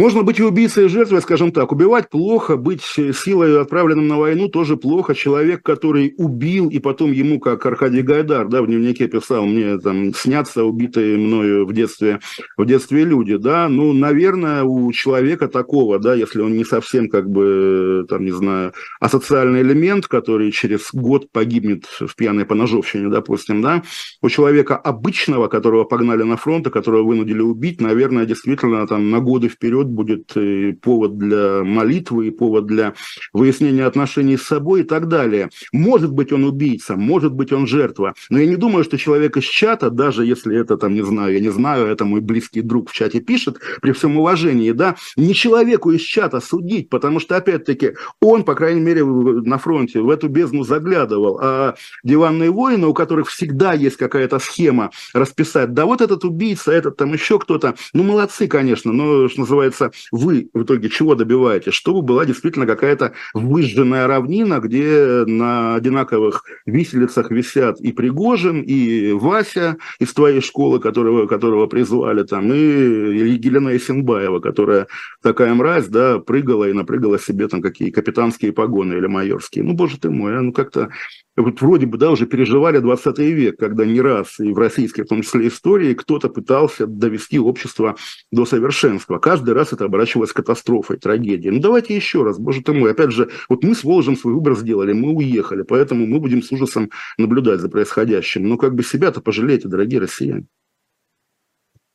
Можно быть и убийцей, и жертвой, скажем так. Убивать плохо, быть силой, отправленным на войну, тоже плохо. Человек, который убил, и потом ему, как Аркадий Гайдар, да, в дневнике писал, мне там снятся убитые мною в детстве, в детстве люди, да, ну, наверное, у человека такого, да, если он не совсем, как бы, там, не знаю, асоциальный элемент, который через год погибнет в пьяной поножовщине, допустим, да, у человека обычного, которого погнали на фронт, и которого вынудили убить, наверное, действительно, там, на годы вперед будет повод для молитвы, и повод для выяснения отношений с собой и так далее. Может быть, он убийца, может быть, он жертва, но я не думаю, что человек из чата, даже если это, там, не знаю, я не знаю, это мой близкий друг в чате пишет, при всем уважении, да, не человеку из чата судить, потому что, опять-таки, он, по крайней мере, на фронте в эту бездну заглядывал, а диванные воины, у которых всегда есть какая-то схема расписать, да вот этот убийца, этот там еще кто-то, ну, молодцы, конечно, но, что называется, вы в итоге чего добиваетесь? Чтобы была действительно какая-то выжженная равнина, где на одинаковых виселицах висят и Пригожин, и Вася из твоей школы, которого, которого призвали там, и Елена Исенбаева, которая такая мразь, да, прыгала и напрыгала себе там какие капитанские погоны или майорские. Ну, боже ты мой, а ну как-то вот вроде бы, да, уже переживали 20 век, когда не раз и в российской, в том числе, истории, кто-то пытался довести общество до совершенства. Каждый раз это оборачивалось катастрофой, трагедией. Ну, давайте еще раз, боже ты мой. Опять же, вот мы с Волжем свой выбор сделали, мы уехали, поэтому мы будем с ужасом наблюдать за происходящим. Но как бы себя-то пожалейте, дорогие россияне.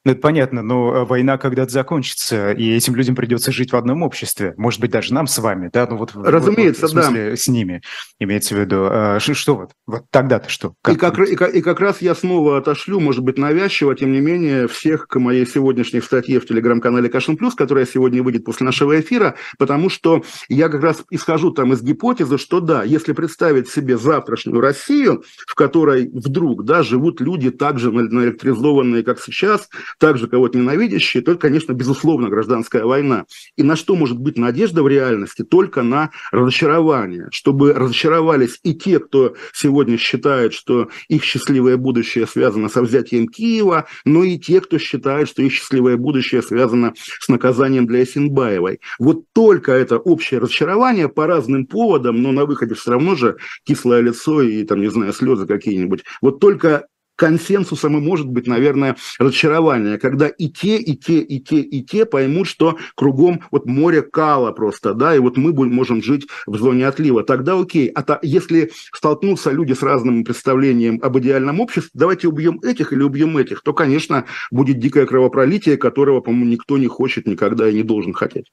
Ну, это понятно, но э, война когда-то закончится, и этим людям придется жить в одном обществе. Может быть, даже нам с вами, да? Ну, вот, Разумеется, вот, в смысле, да. с ними, имеется в виду. А, что, что вот? Вот тогда-то что? Как? И, как, и, как, и как раз я снова отошлю, может быть, навязчиво, тем не менее, всех к моей сегодняшней статье в телеграм-канале Кашин Плюс, которая сегодня выйдет после нашего эфира, потому что я как раз исхожу там из гипотезы, что да, если представить себе завтрашнюю Россию, в которой вдруг, да, живут люди так же наэлектризованные, как сейчас, также кого-то ненавидящие, то, конечно, безусловно, гражданская война. И на что может быть надежда в реальности? Только на разочарование. Чтобы разочаровались и те, кто сегодня считает, что их счастливое будущее связано со взятием Киева, но и те, кто считает, что их счастливое будущее связано с наказанием для Есенбаевой. Вот только это общее разочарование по разным поводам, но на выходе все равно же кислое лицо и, там, не знаю, слезы какие-нибудь. Вот только консенсусом и может быть, наверное, разочарование, когда и те, и те, и те, и те поймут, что кругом вот море кала просто, да, и вот мы будем, можем жить в зоне отлива. Тогда окей. А то, если столкнутся люди с разным представлением об идеальном обществе, давайте убьем этих или убьем этих, то, конечно, будет дикое кровопролитие, которого, по-моему, никто не хочет никогда и не должен хотеть.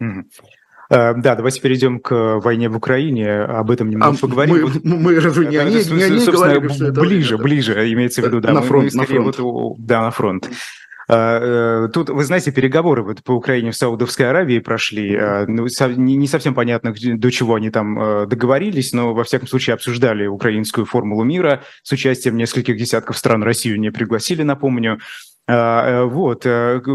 Э, да, давайте перейдем к войне в Украине, об этом немного а поговорим. Мы, мы, мы разве не они, не они говорили, что это Ближе, это... ближе, имеется в виду, да. На фронт, мы, на фронт. Вот, да, на фронт. Э, э, тут, вы знаете, переговоры вот по Украине в Саудовской Аравии прошли. Ну, не совсем понятно, до чего они там договорились, но, во всяком случае, обсуждали украинскую формулу мира с участием нескольких десятков стран. Россию не пригласили, напомню. Вот.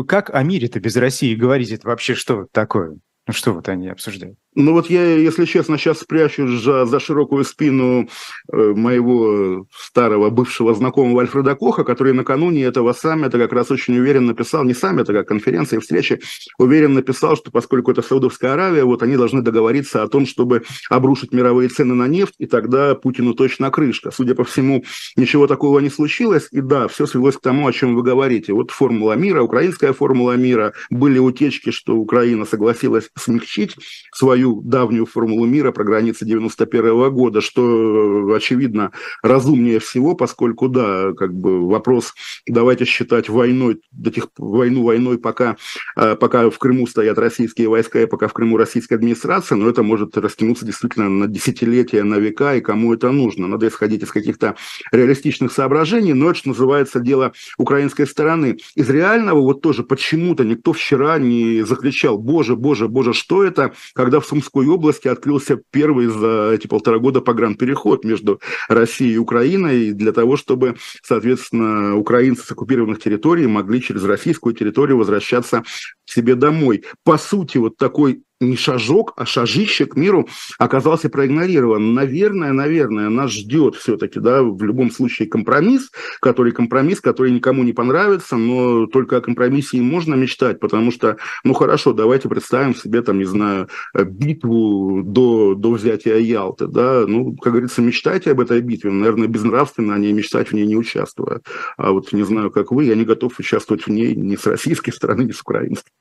Как о мире-то без России говорить? Это вообще что такое? Ну что вот они обсуждают? Ну вот я, если честно, сейчас спрячу за, за широкую спину э, моего старого бывшего знакомого Альфреда Коха, который накануне этого саммита как раз очень уверенно написал, не саммита, как конференции, встречи, уверенно написал, что поскольку это Саудовская Аравия, вот они должны договориться о том, чтобы обрушить мировые цены на нефть, и тогда Путину точно крышка. Судя по всему, ничего такого не случилось, и да, все свелось к тому, о чем вы говорите. Вот формула мира, украинская формула мира, были утечки, что Украина согласилась смягчить свою свою давнюю формулу мира про границы 91 года, что, очевидно, разумнее всего, поскольку, да, как бы вопрос, давайте считать войной, до тех, войну войной, пока, а, пока в Крыму стоят российские войска и пока в Крыму российская администрация, но это может растянуться действительно на десятилетия, на века, и кому это нужно. Надо исходить из каких-то реалистичных соображений, но это, что называется, дело украинской стороны. Из реального вот тоже почему-то никто вчера не закричал, боже, боже, боже, что это, когда в Сумской области открылся первый за эти полтора года погранпереход между Россией и Украиной для того, чтобы, соответственно, украинцы с оккупированных территорий могли через российскую территорию возвращаться к себе домой. По сути, вот такой не шажок, а шажище к миру оказался проигнорирован. Наверное, наверное, нас ждет все-таки, да, в любом случае компромисс, который компромисс, который никому не понравится, но только о компромиссе и можно мечтать, потому что, ну хорошо, давайте представим себе, там, не знаю, битву до, до взятия Ялты, да, ну, как говорится, мечтайте об этой битве, наверное, безнравственно о ней мечтать в ней не участвуя. А вот не знаю, как вы, я не готов участвовать в ней ни с российской стороны, ни с украинской.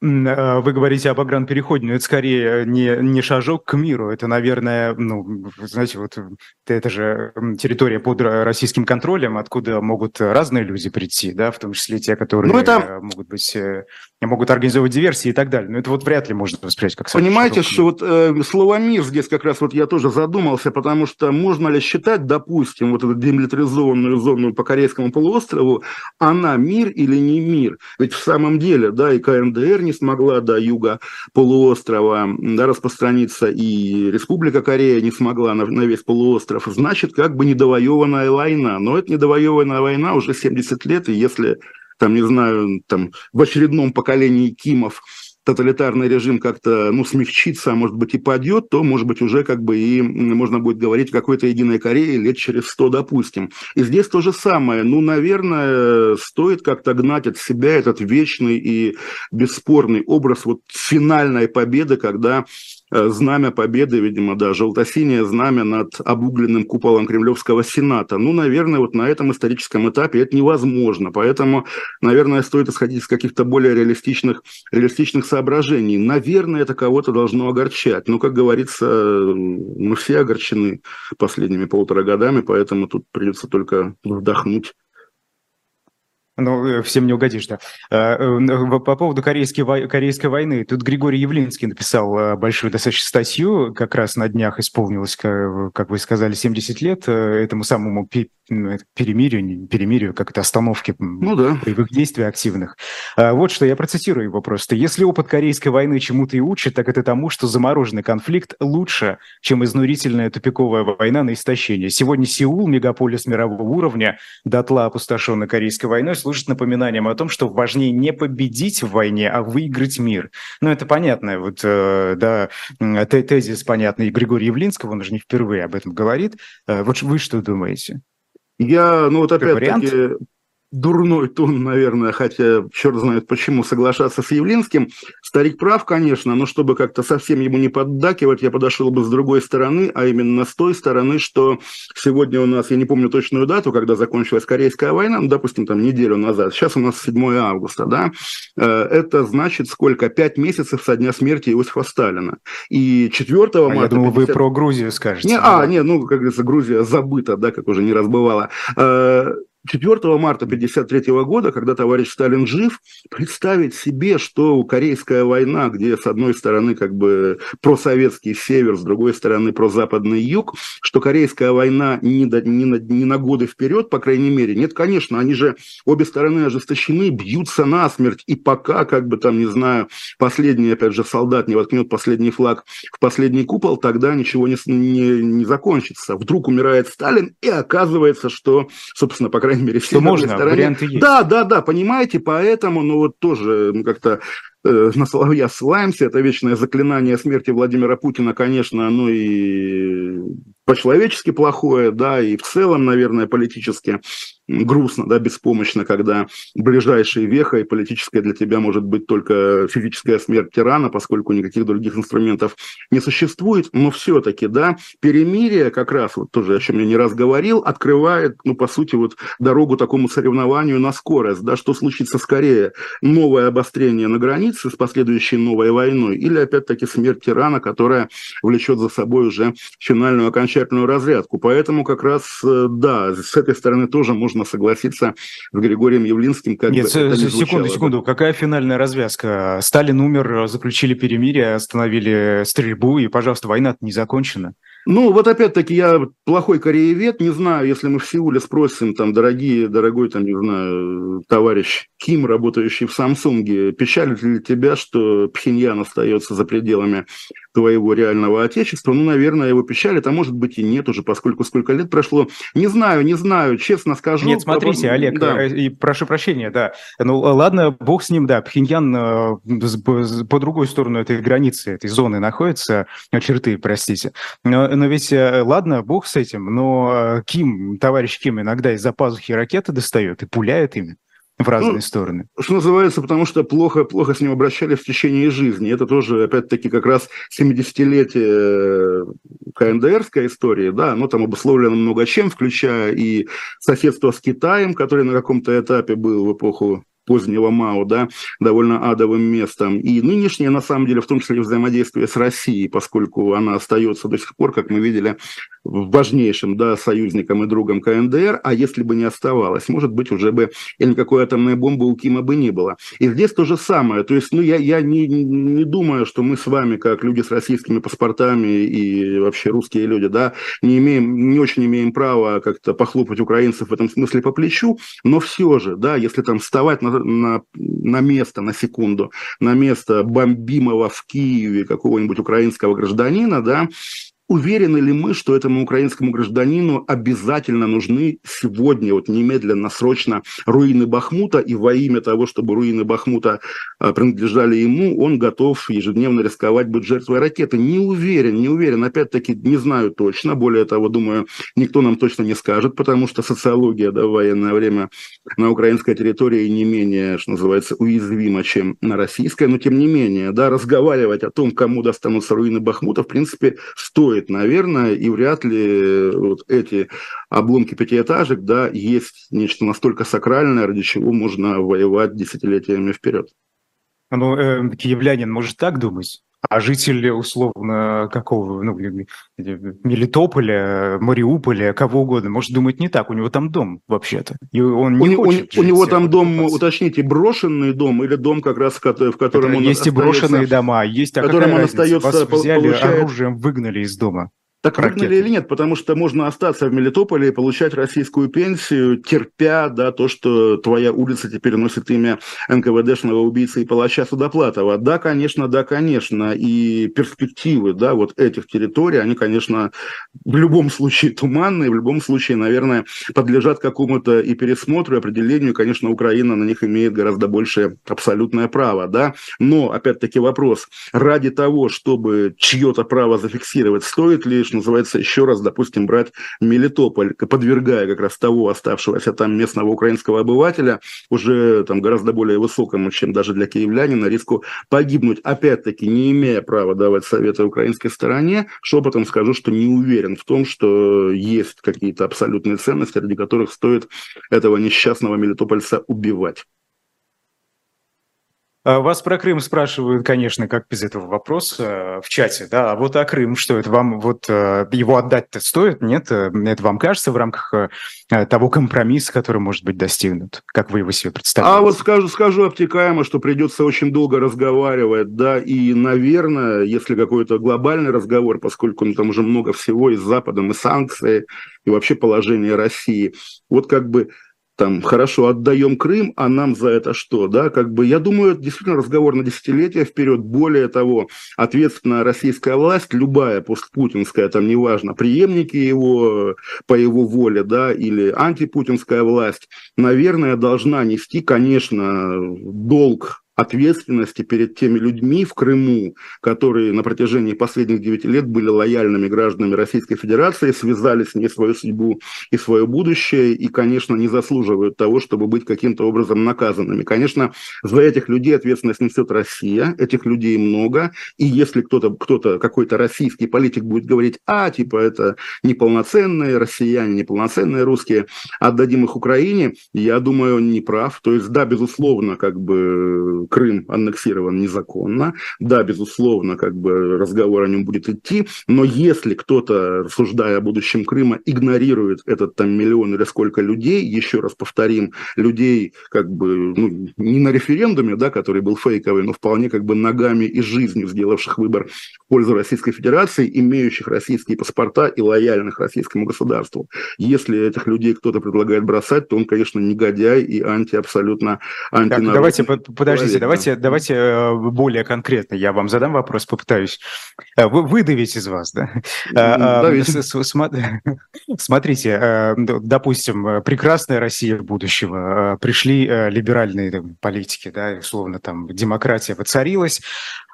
Э, вы говорите об агран-переходе, но это скорее не, не шажок к миру. Это, наверное, ну, знаете, вот это же территория под российским контролем, откуда могут разные люди прийти, да, в том числе те, которые ну, это... могут быть, э, могут организовывать диверсии и так далее. Но это вот вряд ли можно воспринять как Понимаете, что вот э, слово «мир» здесь как раз вот я тоже задумался, потому что можно ли считать, допустим, вот эту демилитаризованную зону по Корейскому полуострову, она мир или не мир? Ведь в самом деле, да, и КНДР не смогла до юга полуострова да, распространиться, и Республика Корея не смогла на, на весь полуостров. Значит, как бы недовоеванная война. Но это недовоеванная война уже 70 лет, и если там, не знаю, там, в очередном поколении Кимов тоталитарный режим как-то, ну, смягчится, а может быть и падет, то, может быть, уже как бы и можно будет говорить какой-то единой Корее лет через сто, допустим. И здесь то же самое. Ну, наверное, стоит как-то гнать от себя этот вечный и бесспорный образ вот финальной победы, когда знамя победы, видимо, да, желто-синее знамя над обугленным куполом Кремлевского Сената. Ну, наверное, вот на этом историческом этапе это невозможно. Поэтому, наверное, стоит исходить из каких-то более реалистичных, реалистичных соображений. Наверное, это кого-то должно огорчать. Но, как говорится, мы все огорчены последними полутора годами, поэтому тут придется только вдохнуть ну, э, всем не угодишь, да. А, э, по поводу корейской, корейской войны. Тут Григорий Явлинский написал э, большую достаточно статью. Как раз на днях исполнилось, как вы сказали, 70 лет этому самому перемирию, перемирию, как это, остановки ну, да. боевых действий активных. А, вот что я процитирую его просто. «Если опыт Корейской войны чему-то и учит, так это тому, что замороженный конфликт лучше, чем изнурительная тупиковая война на истощение. Сегодня Сеул, мегаполис мирового уровня, дотла опустошенный Корейской войной, служит напоминанием о том, что важнее не победить в войне, а выиграть мир. Ну, это понятно, вот, э, да, тезис понятный Григория Явлинского, он же не впервые об этом говорит. Э, вот вы что думаете? Я, ну вот опять-таки, дурной тон, наверное, хотя черт знает почему, соглашаться с Явлинским. Старик прав, конечно, но чтобы как-то совсем ему не поддакивать, я подошел бы с другой стороны, а именно с той стороны, что сегодня у нас, я не помню точную дату, когда закончилась Корейская война, ну, допустим, там неделю назад, сейчас у нас 7 августа, да, э, это значит сколько? Пять месяцев со дня смерти Иосифа Сталина. И 4 а марта... Я думал, 50... вы про Грузию скажете. Не, а, не, ну, как говорится, Грузия забыта, да, как уже не раз бывало. Э, 4 марта 1953 года, когда товарищ Сталин жив, представить себе, что Корейская война, где с одной стороны как бы просоветский север, с другой стороны прозападный юг, что Корейская война не, до, не, на, не на годы вперед, по крайней мере. Нет, конечно, они же обе стороны ожесточены, бьются насмерть, и пока, как бы там, не знаю, последний, опять же, солдат не воткнет последний флаг в последний купол, тогда ничего не, не, не закончится. Вдруг умирает Сталин, и оказывается, что, собственно, по крайней мере, в Что можно, стороне. варианты есть. Да, да, да, понимаете, поэтому, ну вот тоже ну, как-то э, на Соловья ссылаемся, это вечное заклинание смерти Владимира Путина, конечно, оно и по-человечески плохое, да, и в целом, наверное, политически грустно, да, беспомощно, когда ближайшей вехой политическая для тебя может быть только физическая смерть тирана, поскольку никаких других инструментов не существует, но все-таки, да, перемирие как раз, вот тоже, о чем я не раз говорил, открывает, ну, по сути, вот дорогу такому соревнованию на скорость, да, что случится скорее, новое обострение на границе с последующей новой войной или, опять-таки, смерть тирана, которая влечет за собой уже финальную окончательную разрядку. Поэтому как раз, э, да, с этой стороны тоже можно согласиться с Григорием Явлинским. Как Нет, бы не секунду, секунду. Да? Какая финальная развязка? Сталин умер, заключили перемирие, остановили стрельбу, и, пожалуйста, война не закончена. Ну, вот опять-таки, я плохой кореевед, не знаю, если мы в Сеуле спросим, там, дорогие, дорогой, там, не знаю, товарищ Ким, работающий в Самсунге, печалит ли тебя, что Пхеньян остается за пределами твоего реального отечества? Ну, наверное, его печалит, а может быть и нет уже, поскольку сколько лет прошло. Не знаю, не знаю, честно скажу. Нет, смотрите, Олег, да. Э, и прошу прощения, да. Ну, ладно, бог с ним, да, Пхеньян э, по другой сторону этой границы, этой зоны находится, черты, простите. Но, но ведь, э, ладно, бог с этим, но Ким, товарищ Ким иногда из-за пазухи ракеты достает и пуляет ими в разные ну, стороны. Что называется, потому что плохо, плохо с ним обращались в течение жизни. Это тоже, опять-таки, как раз 70-летие КНДРской истории, да, оно там обусловлено много чем, включая и соседство с Китаем, который на каком-то этапе был в эпоху позднего Мао, да, довольно адовым местом. И нынешнее, на самом деле, в том числе взаимодействие с Россией, поскольку она остается до сих пор, как мы видели, важнейшим да, союзником и другом КНДР, а если бы не оставалось, может быть, уже бы и никакой атомной бомбы у Кима бы не было. И здесь то же самое. То есть, ну, я, я не, не думаю, что мы с вами, как люди с российскими паспортами и вообще русские люди, да, не имеем, не очень имеем права как-то похлопать украинцев в этом смысле по плечу, но все же, да, если там вставать на, на, на место, на секунду, на место бомбимого в Киеве какого-нибудь украинского гражданина, да, Уверены ли мы, что этому украинскому гражданину обязательно нужны сегодня, вот немедленно, срочно руины Бахмута, и во имя того, чтобы руины Бахмута а, принадлежали ему, он готов ежедневно рисковать быть жертвой ракеты? Не уверен, не уверен. Опять-таки, не знаю точно. Более того, думаю, никто нам точно не скажет, потому что социология да, в военное время на украинской территории не менее, что называется, уязвима, чем на российской. Но, тем не менее, да, разговаривать о том, кому достанутся руины Бахмута, в принципе, стоит стоит, наверное, и вряд ли э, вот эти обломки пятиэтажек, да, есть нечто настолько сакральное, ради чего можно воевать десятилетиями вперед. Ну, э, киевлянин может так думать? А жители, условно, какого, ну, Мелитополя, Мариуполя, кого угодно, может думать не так. У него там дом, вообще-то. И он не у, хочет у, у него там дом, уточните, брошенный дом или дом, как раз в котором Это он Есть и брошенные дома, есть, а которым он остается, Вас взяли, получает... оружием выгнали из дома. Так выгнали или нет? Потому что можно остаться в Мелитополе и получать российскую пенсию, терпя да, то, что твоя улица теперь носит имя НКВДшного убийцы и палача Судоплатова. Да, конечно, да, конечно. И перспективы да, вот этих территорий, они, конечно, в любом случае туманные, в любом случае, наверное, подлежат какому-то и пересмотру, и определению. Конечно, Украина на них имеет гораздо большее абсолютное право. Да? Но, опять-таки, вопрос. Ради того, чтобы чье-то право зафиксировать, стоит ли что называется, еще раз, допустим, брать Мелитополь, подвергая как раз того оставшегося там местного украинского обывателя, уже там гораздо более высокому, чем даже для киевлянина, риску погибнуть, опять-таки, не имея права давать советы украинской стороне, шепотом скажу, что не уверен в том, что есть какие-то абсолютные ценности, ради которых стоит этого несчастного мелитопольца убивать. А, вас про Крым спрашивают, конечно, как без этого вопроса э, в чате, да, а вот а Крым, что это вам, вот э, его отдать-то стоит, нет? Э, это вам кажется в рамках того компромисса, который может быть достигнут? Как вы его себе представляете? А вот скажу, скажу обтекаемо, что придется очень долго разговаривать, да, и, наверное, если какой-то глобальный разговор, поскольку ну, там уже много всего и с Западом, и санкции, и вообще положение России, вот как бы там, хорошо, отдаем Крым, а нам за это что, да, как бы, я думаю, это действительно разговор на десятилетия вперед, более того, ответственная российская власть, любая постпутинская, там, неважно, преемники его, по его воле, да, или антипутинская власть, наверное, должна нести, конечно, долг ответственности перед теми людьми в Крыму, которые на протяжении последних девяти лет были лояльными гражданами Российской Федерации, связали с ней свою судьбу и свое будущее, и, конечно, не заслуживают того, чтобы быть каким-то образом наказанными. Конечно, за этих людей ответственность несет Россия, этих людей много, и если кто-то, кто-то какой-то российский политик будет говорить, а, типа, это неполноценные россияне, неполноценные русские, отдадим их Украине, я думаю, он не прав. То есть, да, безусловно, как бы Крым аннексирован незаконно. Да, безусловно, как бы разговор о нем будет идти, но если кто-то, рассуждая о будущем Крыма, игнорирует этот там миллион или сколько людей, еще раз повторим, людей как бы ну, не на референдуме, да, который был фейковый, но вполне как бы ногами и жизнью сделавших выбор в пользу Российской Федерации, имеющих российские паспорта и лояльных российскому государству. Если этих людей кто-то предлагает бросать, то он, конечно, негодяй и анти абсолютно антинародный. Так, давайте, подождите, давайте, давайте э, более конкретно. Я вам задам вопрос, попытаюсь э, выдавить из вас. Да? Э, смотрите, допустим, прекрасная Россия будущего. Пришли либеральные политики, да, условно, там, демократия воцарилась.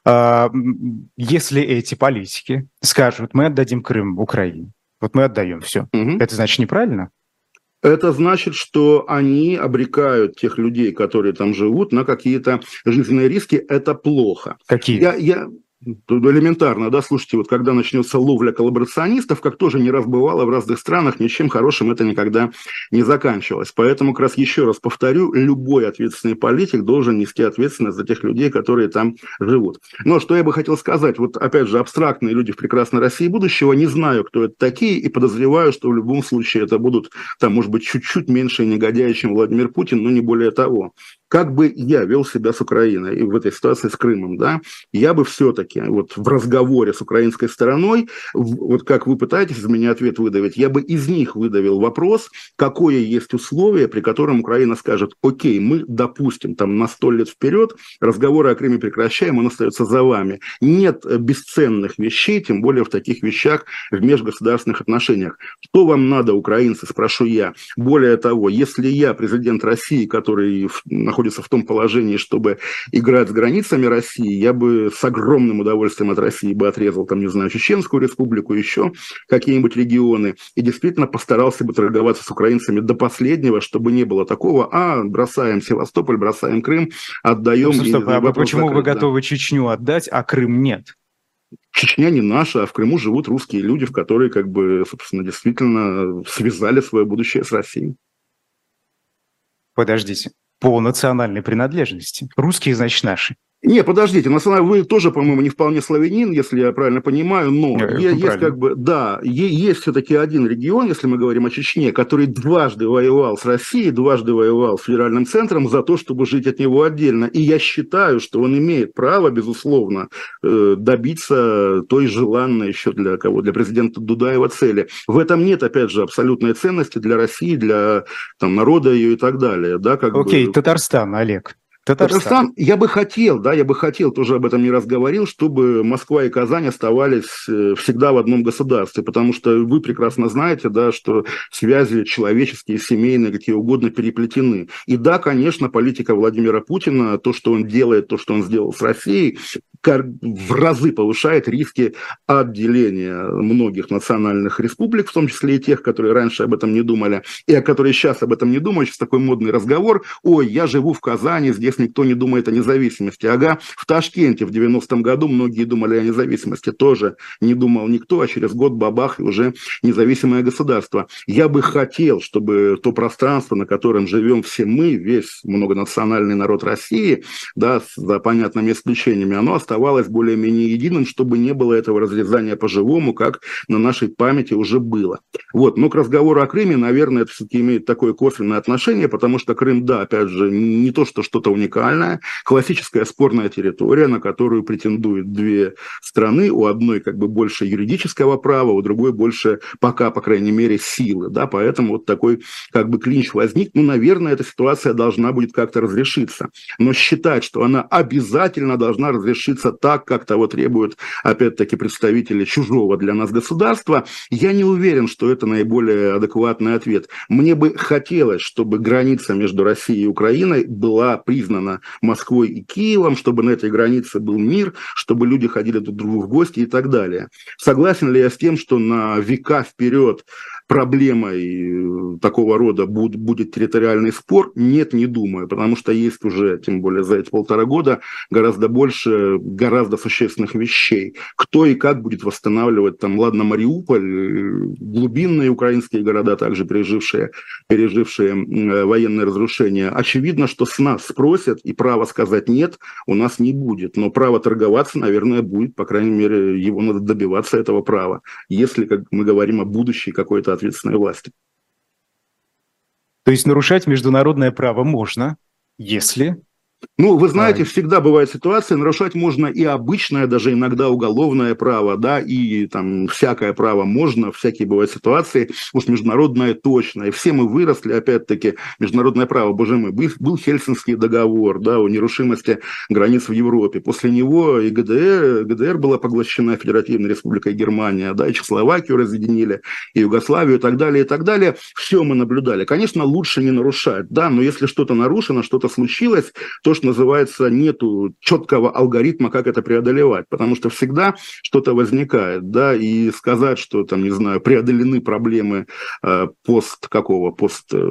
Если эти политики скажут, мы отдадим Крым Украине, вот мы отдаем все, это значит неправильно? Это значит, что они обрекают тех людей, которые там живут, на какие-то жизненные риски. Это плохо. Какие? Я, я, элементарно, да, слушайте, вот когда начнется ловля коллаборационистов, как тоже не раз бывало в разных странах, ничем хорошим это никогда не заканчивалось. Поэтому как раз еще раз повторю, любой ответственный политик должен нести ответственность за тех людей, которые там живут. Но что я бы хотел сказать, вот опять же, абстрактные люди в прекрасной России будущего, не знаю, кто это такие, и подозреваю, что в любом случае это будут, там, может быть, чуть-чуть меньше негодяи, чем Владимир Путин, но не более того как бы я вел себя с Украиной и в этой ситуации с Крымом, да, я бы все-таки вот в разговоре с украинской стороной, вот как вы пытаетесь из меня ответ выдавить, я бы из них выдавил вопрос, какое есть условие, при котором Украина скажет, окей, мы допустим там на сто лет вперед, разговоры о Крыме прекращаем, он остается за вами. Нет бесценных вещей, тем более в таких вещах в межгосударственных отношениях. Что вам надо, украинцы, спрошу я. Более того, если я президент России, который находится в том положении, чтобы играть с границами России, я бы с огромным удовольствием от России бы отрезал, там, не знаю, Чеченскую республику, еще какие-нибудь регионы, и действительно постарался бы торговаться с украинцами до последнего, чтобы не было такого, а, бросаем Севастополь, бросаем Крым, отдаем... Стоп, стоп, а почему закрыть, вы готовы да. Чечню отдать, а Крым нет? Чечня не наша, а в Крыму живут русские люди, в которые, как бы, собственно, действительно связали свое будущее с Россией. Подождите по национальной принадлежности. Русские, значит, наши. Не, подождите, на самом деле вы тоже, по-моему, не вполне славянин, если я правильно понимаю, но я, есть правильно. как бы, да, есть все-таки один регион, если мы говорим о Чечне, который дважды воевал с Россией, дважды воевал с федеральным центром за то, чтобы жить от него отдельно. И я считаю, что он имеет право, безусловно, э, добиться той желанной еще для кого, для президента Дудаева цели. В этом нет, опять же, абсолютной ценности для России, для там, народа ее и так далее. Да, как Окей, бы... Татарстан, Олег. Татарстан. Татарстан, я бы хотел, да, я бы хотел, тоже об этом не раз говорил, чтобы Москва и Казань оставались э, всегда в одном государстве, потому что вы прекрасно знаете, да, что связи человеческие, семейные, какие угодно переплетены. И да, конечно, политика Владимира Путина, то, что он делает, то, что он сделал с Россией, в разы повышает риски отделения многих национальных республик, в том числе и тех, которые раньше об этом не думали, и о которых сейчас об этом не думают. Сейчас такой модный разговор. Ой, я живу в Казани, здесь никто не думает о независимости. Ага, в Ташкенте в 90-м году многие думали о независимости. Тоже не думал никто, а через год бабах и уже независимое государство. Я бы хотел, чтобы то пространство, на котором живем все мы, весь многонациональный народ России, да, за понятными исключениями, оно оставалось более-менее единым, чтобы не было этого разрезания по-живому, как на нашей памяти уже было. Вот. Но к разговору о Крыме, наверное, это все-таки имеет такое косвенное отношение, потому что Крым, да, опять же, не то, что что-то уникальное, классическая спорная территория, на которую претендуют две страны, у одной как бы больше юридического права, у другой больше пока, по крайней мере, силы, да, поэтому вот такой как бы клинч возник, ну, наверное, эта ситуация должна будет как-то разрешиться, но считать, что она обязательно должна разрешиться так, как того требуют, опять-таки, представители чужого для нас государства, я не уверен, что это наиболее адекватный ответ. Мне бы хотелось, чтобы граница между Россией и Украиной была признана Москвой и Киевом, чтобы на этой границе был мир, чтобы люди ходили друг в гости и так далее. Согласен ли я с тем, что на века вперед проблемой э, такого рода будет территориальный спор? Нет, не думаю, потому что есть уже, тем более за эти полтора года, гораздо больше, гораздо существенных вещей. Кто и как будет восстанавливать, там, ладно, Мариуполь, э, глубинные украинские города, также пережившие, пережившие э, военные разрушения. Очевидно, что с нас спросят, и право сказать «нет» у нас не будет. Но право торговаться, наверное, будет, по крайней мере, его надо добиваться, этого права, если, как мы говорим о будущей какой-то ответственной власти. То есть нарушать международное право можно, если ну, вы знаете, да. всегда бывает ситуация, нарушать можно и обычное, даже иногда уголовное право, да, и там всякое право можно, всякие бывают ситуации, уж международное точно. И все мы выросли, опять-таки, международное право, боже мой, был, был Хельсинский договор, да, о нерушимости границ в Европе. После него и ГДР, ГДР была поглощена Федеративной Республикой Германия, да, и Чехословакию разъединили, и Югославию, и так далее, и так далее. Все мы наблюдали. Конечно, лучше не нарушать, да, но если что-то нарушено, что-то случилось, то, что называется, нету четкого алгоритма, как это преодолевать, потому что всегда что-то возникает, да, и сказать, что там, не знаю, преодолены проблемы э, пост какого, пост, э,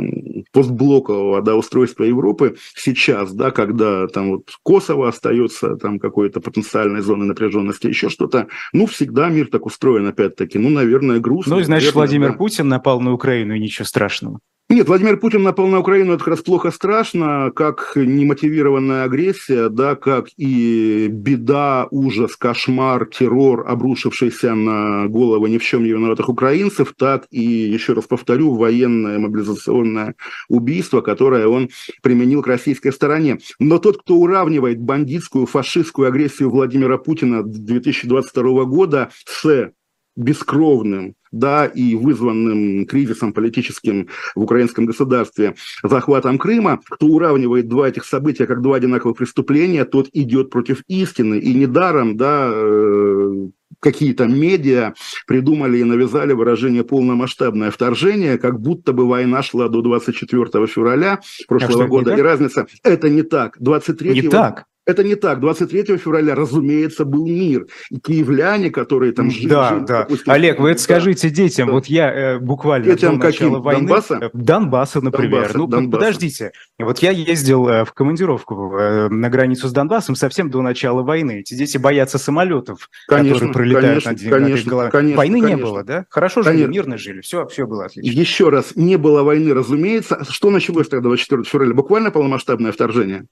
постблокового, да, устройства Европы сейчас, да, когда там вот Косово остается там какой-то потенциальной зоной напряженности, еще что-то, ну, всегда мир так устроен, опять-таки, ну, наверное, грустно. Ну, и значит, наверное, Владимир да. Путин напал на Украину, и ничего страшного. Нет, Владимир Путин напал на Украину, это как раз плохо страшно, как немотивированная агрессия, да, как и беда, ужас, кошмар, террор, обрушившийся на головы ни в чем не виноватых украинцев, так и, еще раз повторю, военное мобилизационное убийство, которое он применил к российской стороне. Но тот, кто уравнивает бандитскую, фашистскую агрессию Владимира Путина 2022 года с бескровным, да, и вызванным кризисом политическим в украинском государстве, захватом Крыма, кто уравнивает два этих события как два одинаковых преступления, тот идет против истины. И недаром, да, э, какие-то медиа придумали и навязали выражение «полномасштабное вторжение», как будто бы война шла до 24 февраля прошлого а года. И разница – это не так. 23 не так. Это не так. 23 февраля, разумеется, был мир. И киевляне, которые там жили... Да, жили, да. Допустим, Олег, вы это да. скажите детям. Да. Вот я э, буквально детям до начала каким? войны... Донбасса? Э, Донбасса, например. Донбасса, ну, Донбасса. подождите. Вот я ездил э, в командировку э, на границу с Донбассом совсем до начала войны. Эти дети боятся самолетов, конечно, которые пролетают конечно, над, конечно, над головой. Конечно, войны конечно. не было, да? Хорошо конечно. жили, мирно жили. Все, все было отлично. Еще раз, не было войны, разумеется. Что началось тогда 24 февраля? Буквально полномасштабное вторжение?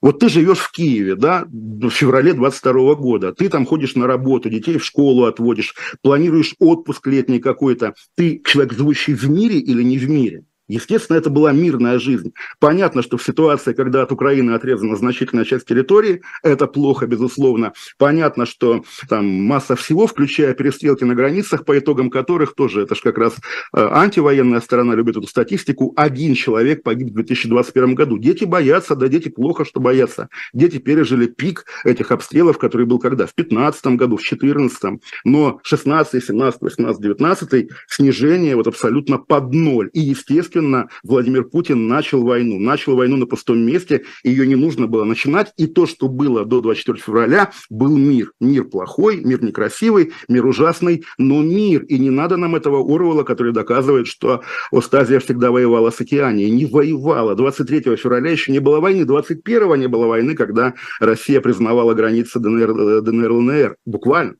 Вот ты живешь в Киеве, да, в феврале 22 года, ты там ходишь на работу, детей в школу отводишь, планируешь отпуск летний какой-то. Ты человек, живущий в мире или не в мире? Естественно, это была мирная жизнь. Понятно, что в ситуации, когда от Украины отрезана значительная часть территории, это плохо, безусловно. Понятно, что там масса всего, включая перестрелки на границах, по итогам которых тоже, это же как раз э, антивоенная сторона любит эту статистику, один человек погиб в 2021 году. Дети боятся, да дети плохо, что боятся. Дети пережили пик этих обстрелов, который был когда? В 2015 году, в 2014. Но 16, 17, 18, 19 снижение вот абсолютно под ноль. И, естественно, естественно, Владимир Путин начал войну. Начал войну на пустом месте, ее не нужно было начинать. И то, что было до 24 февраля, был мир. Мир плохой, мир некрасивый, мир ужасный, но мир. И не надо нам этого Орвала, который доказывает, что Остазия всегда воевала с Океанией. Не воевала. 23 февраля еще не было войны, 21 не было войны, когда Россия признавала границы ДНР, ДНР ЛНР. Буквально.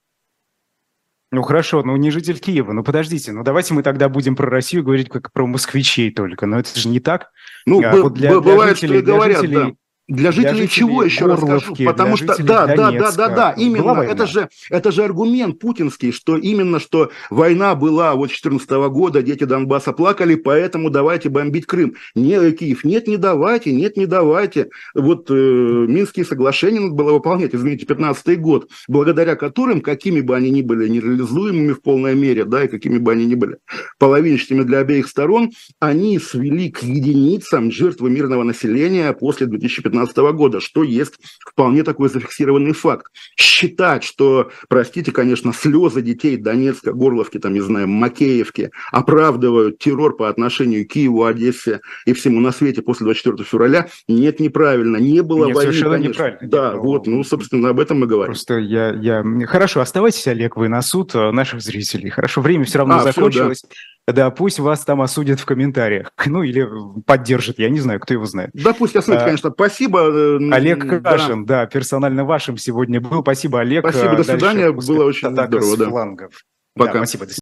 Ну хорошо, ну не житель Киева, ну подождите, ну давайте мы тогда будем про Россию говорить как про москвичей только, но это же не так. Ну, а, вот для, бывает, для жителей, что и говорят, жителей, да. Для жителей, для жителей чего еще расскажу? Потому что да, да, да, да, да, именно это же это же аргумент путинский, что именно что война была вот 14 года, дети Донбасса плакали, поэтому давайте бомбить Крым. Не Киев, нет, не давайте, нет, не давайте. Вот э, Минские соглашения надо было выполнять, извините, 15 год, благодаря которым, какими бы они ни были нереализуемыми в полной мере, да, и какими бы они ни были половинчатыми для обеих сторон, они свели к единицам жертвы мирного населения после 2015 2015 года, что есть вполне такой зафиксированный факт. Считать, что, простите, конечно, слезы детей Донецка, Горловки, там, не знаю, Макеевки оправдывают террор по отношению к Киеву, Одессе и всему на свете после 24 февраля, нет, неправильно. Не было нет, войны, совершенно конечно. неправильно. Да, нет, вот, ну, собственно, об этом мы говорим. Просто я, я... Хорошо, оставайтесь, Олег, вы на суд э, наших зрителей. Хорошо, время все равно а, закончилось. Все, да. Да, пусть вас там осудят в комментариях. Ну, или поддержат, я не знаю, кто его знает. Да, пусть осудят, а, конечно. Спасибо. Э, Олег Кашин, да. персонально вашим сегодня был. Спасибо, Олег. Спасибо, до свидания. Было очень здорово. Да. Пока. Да, спасибо,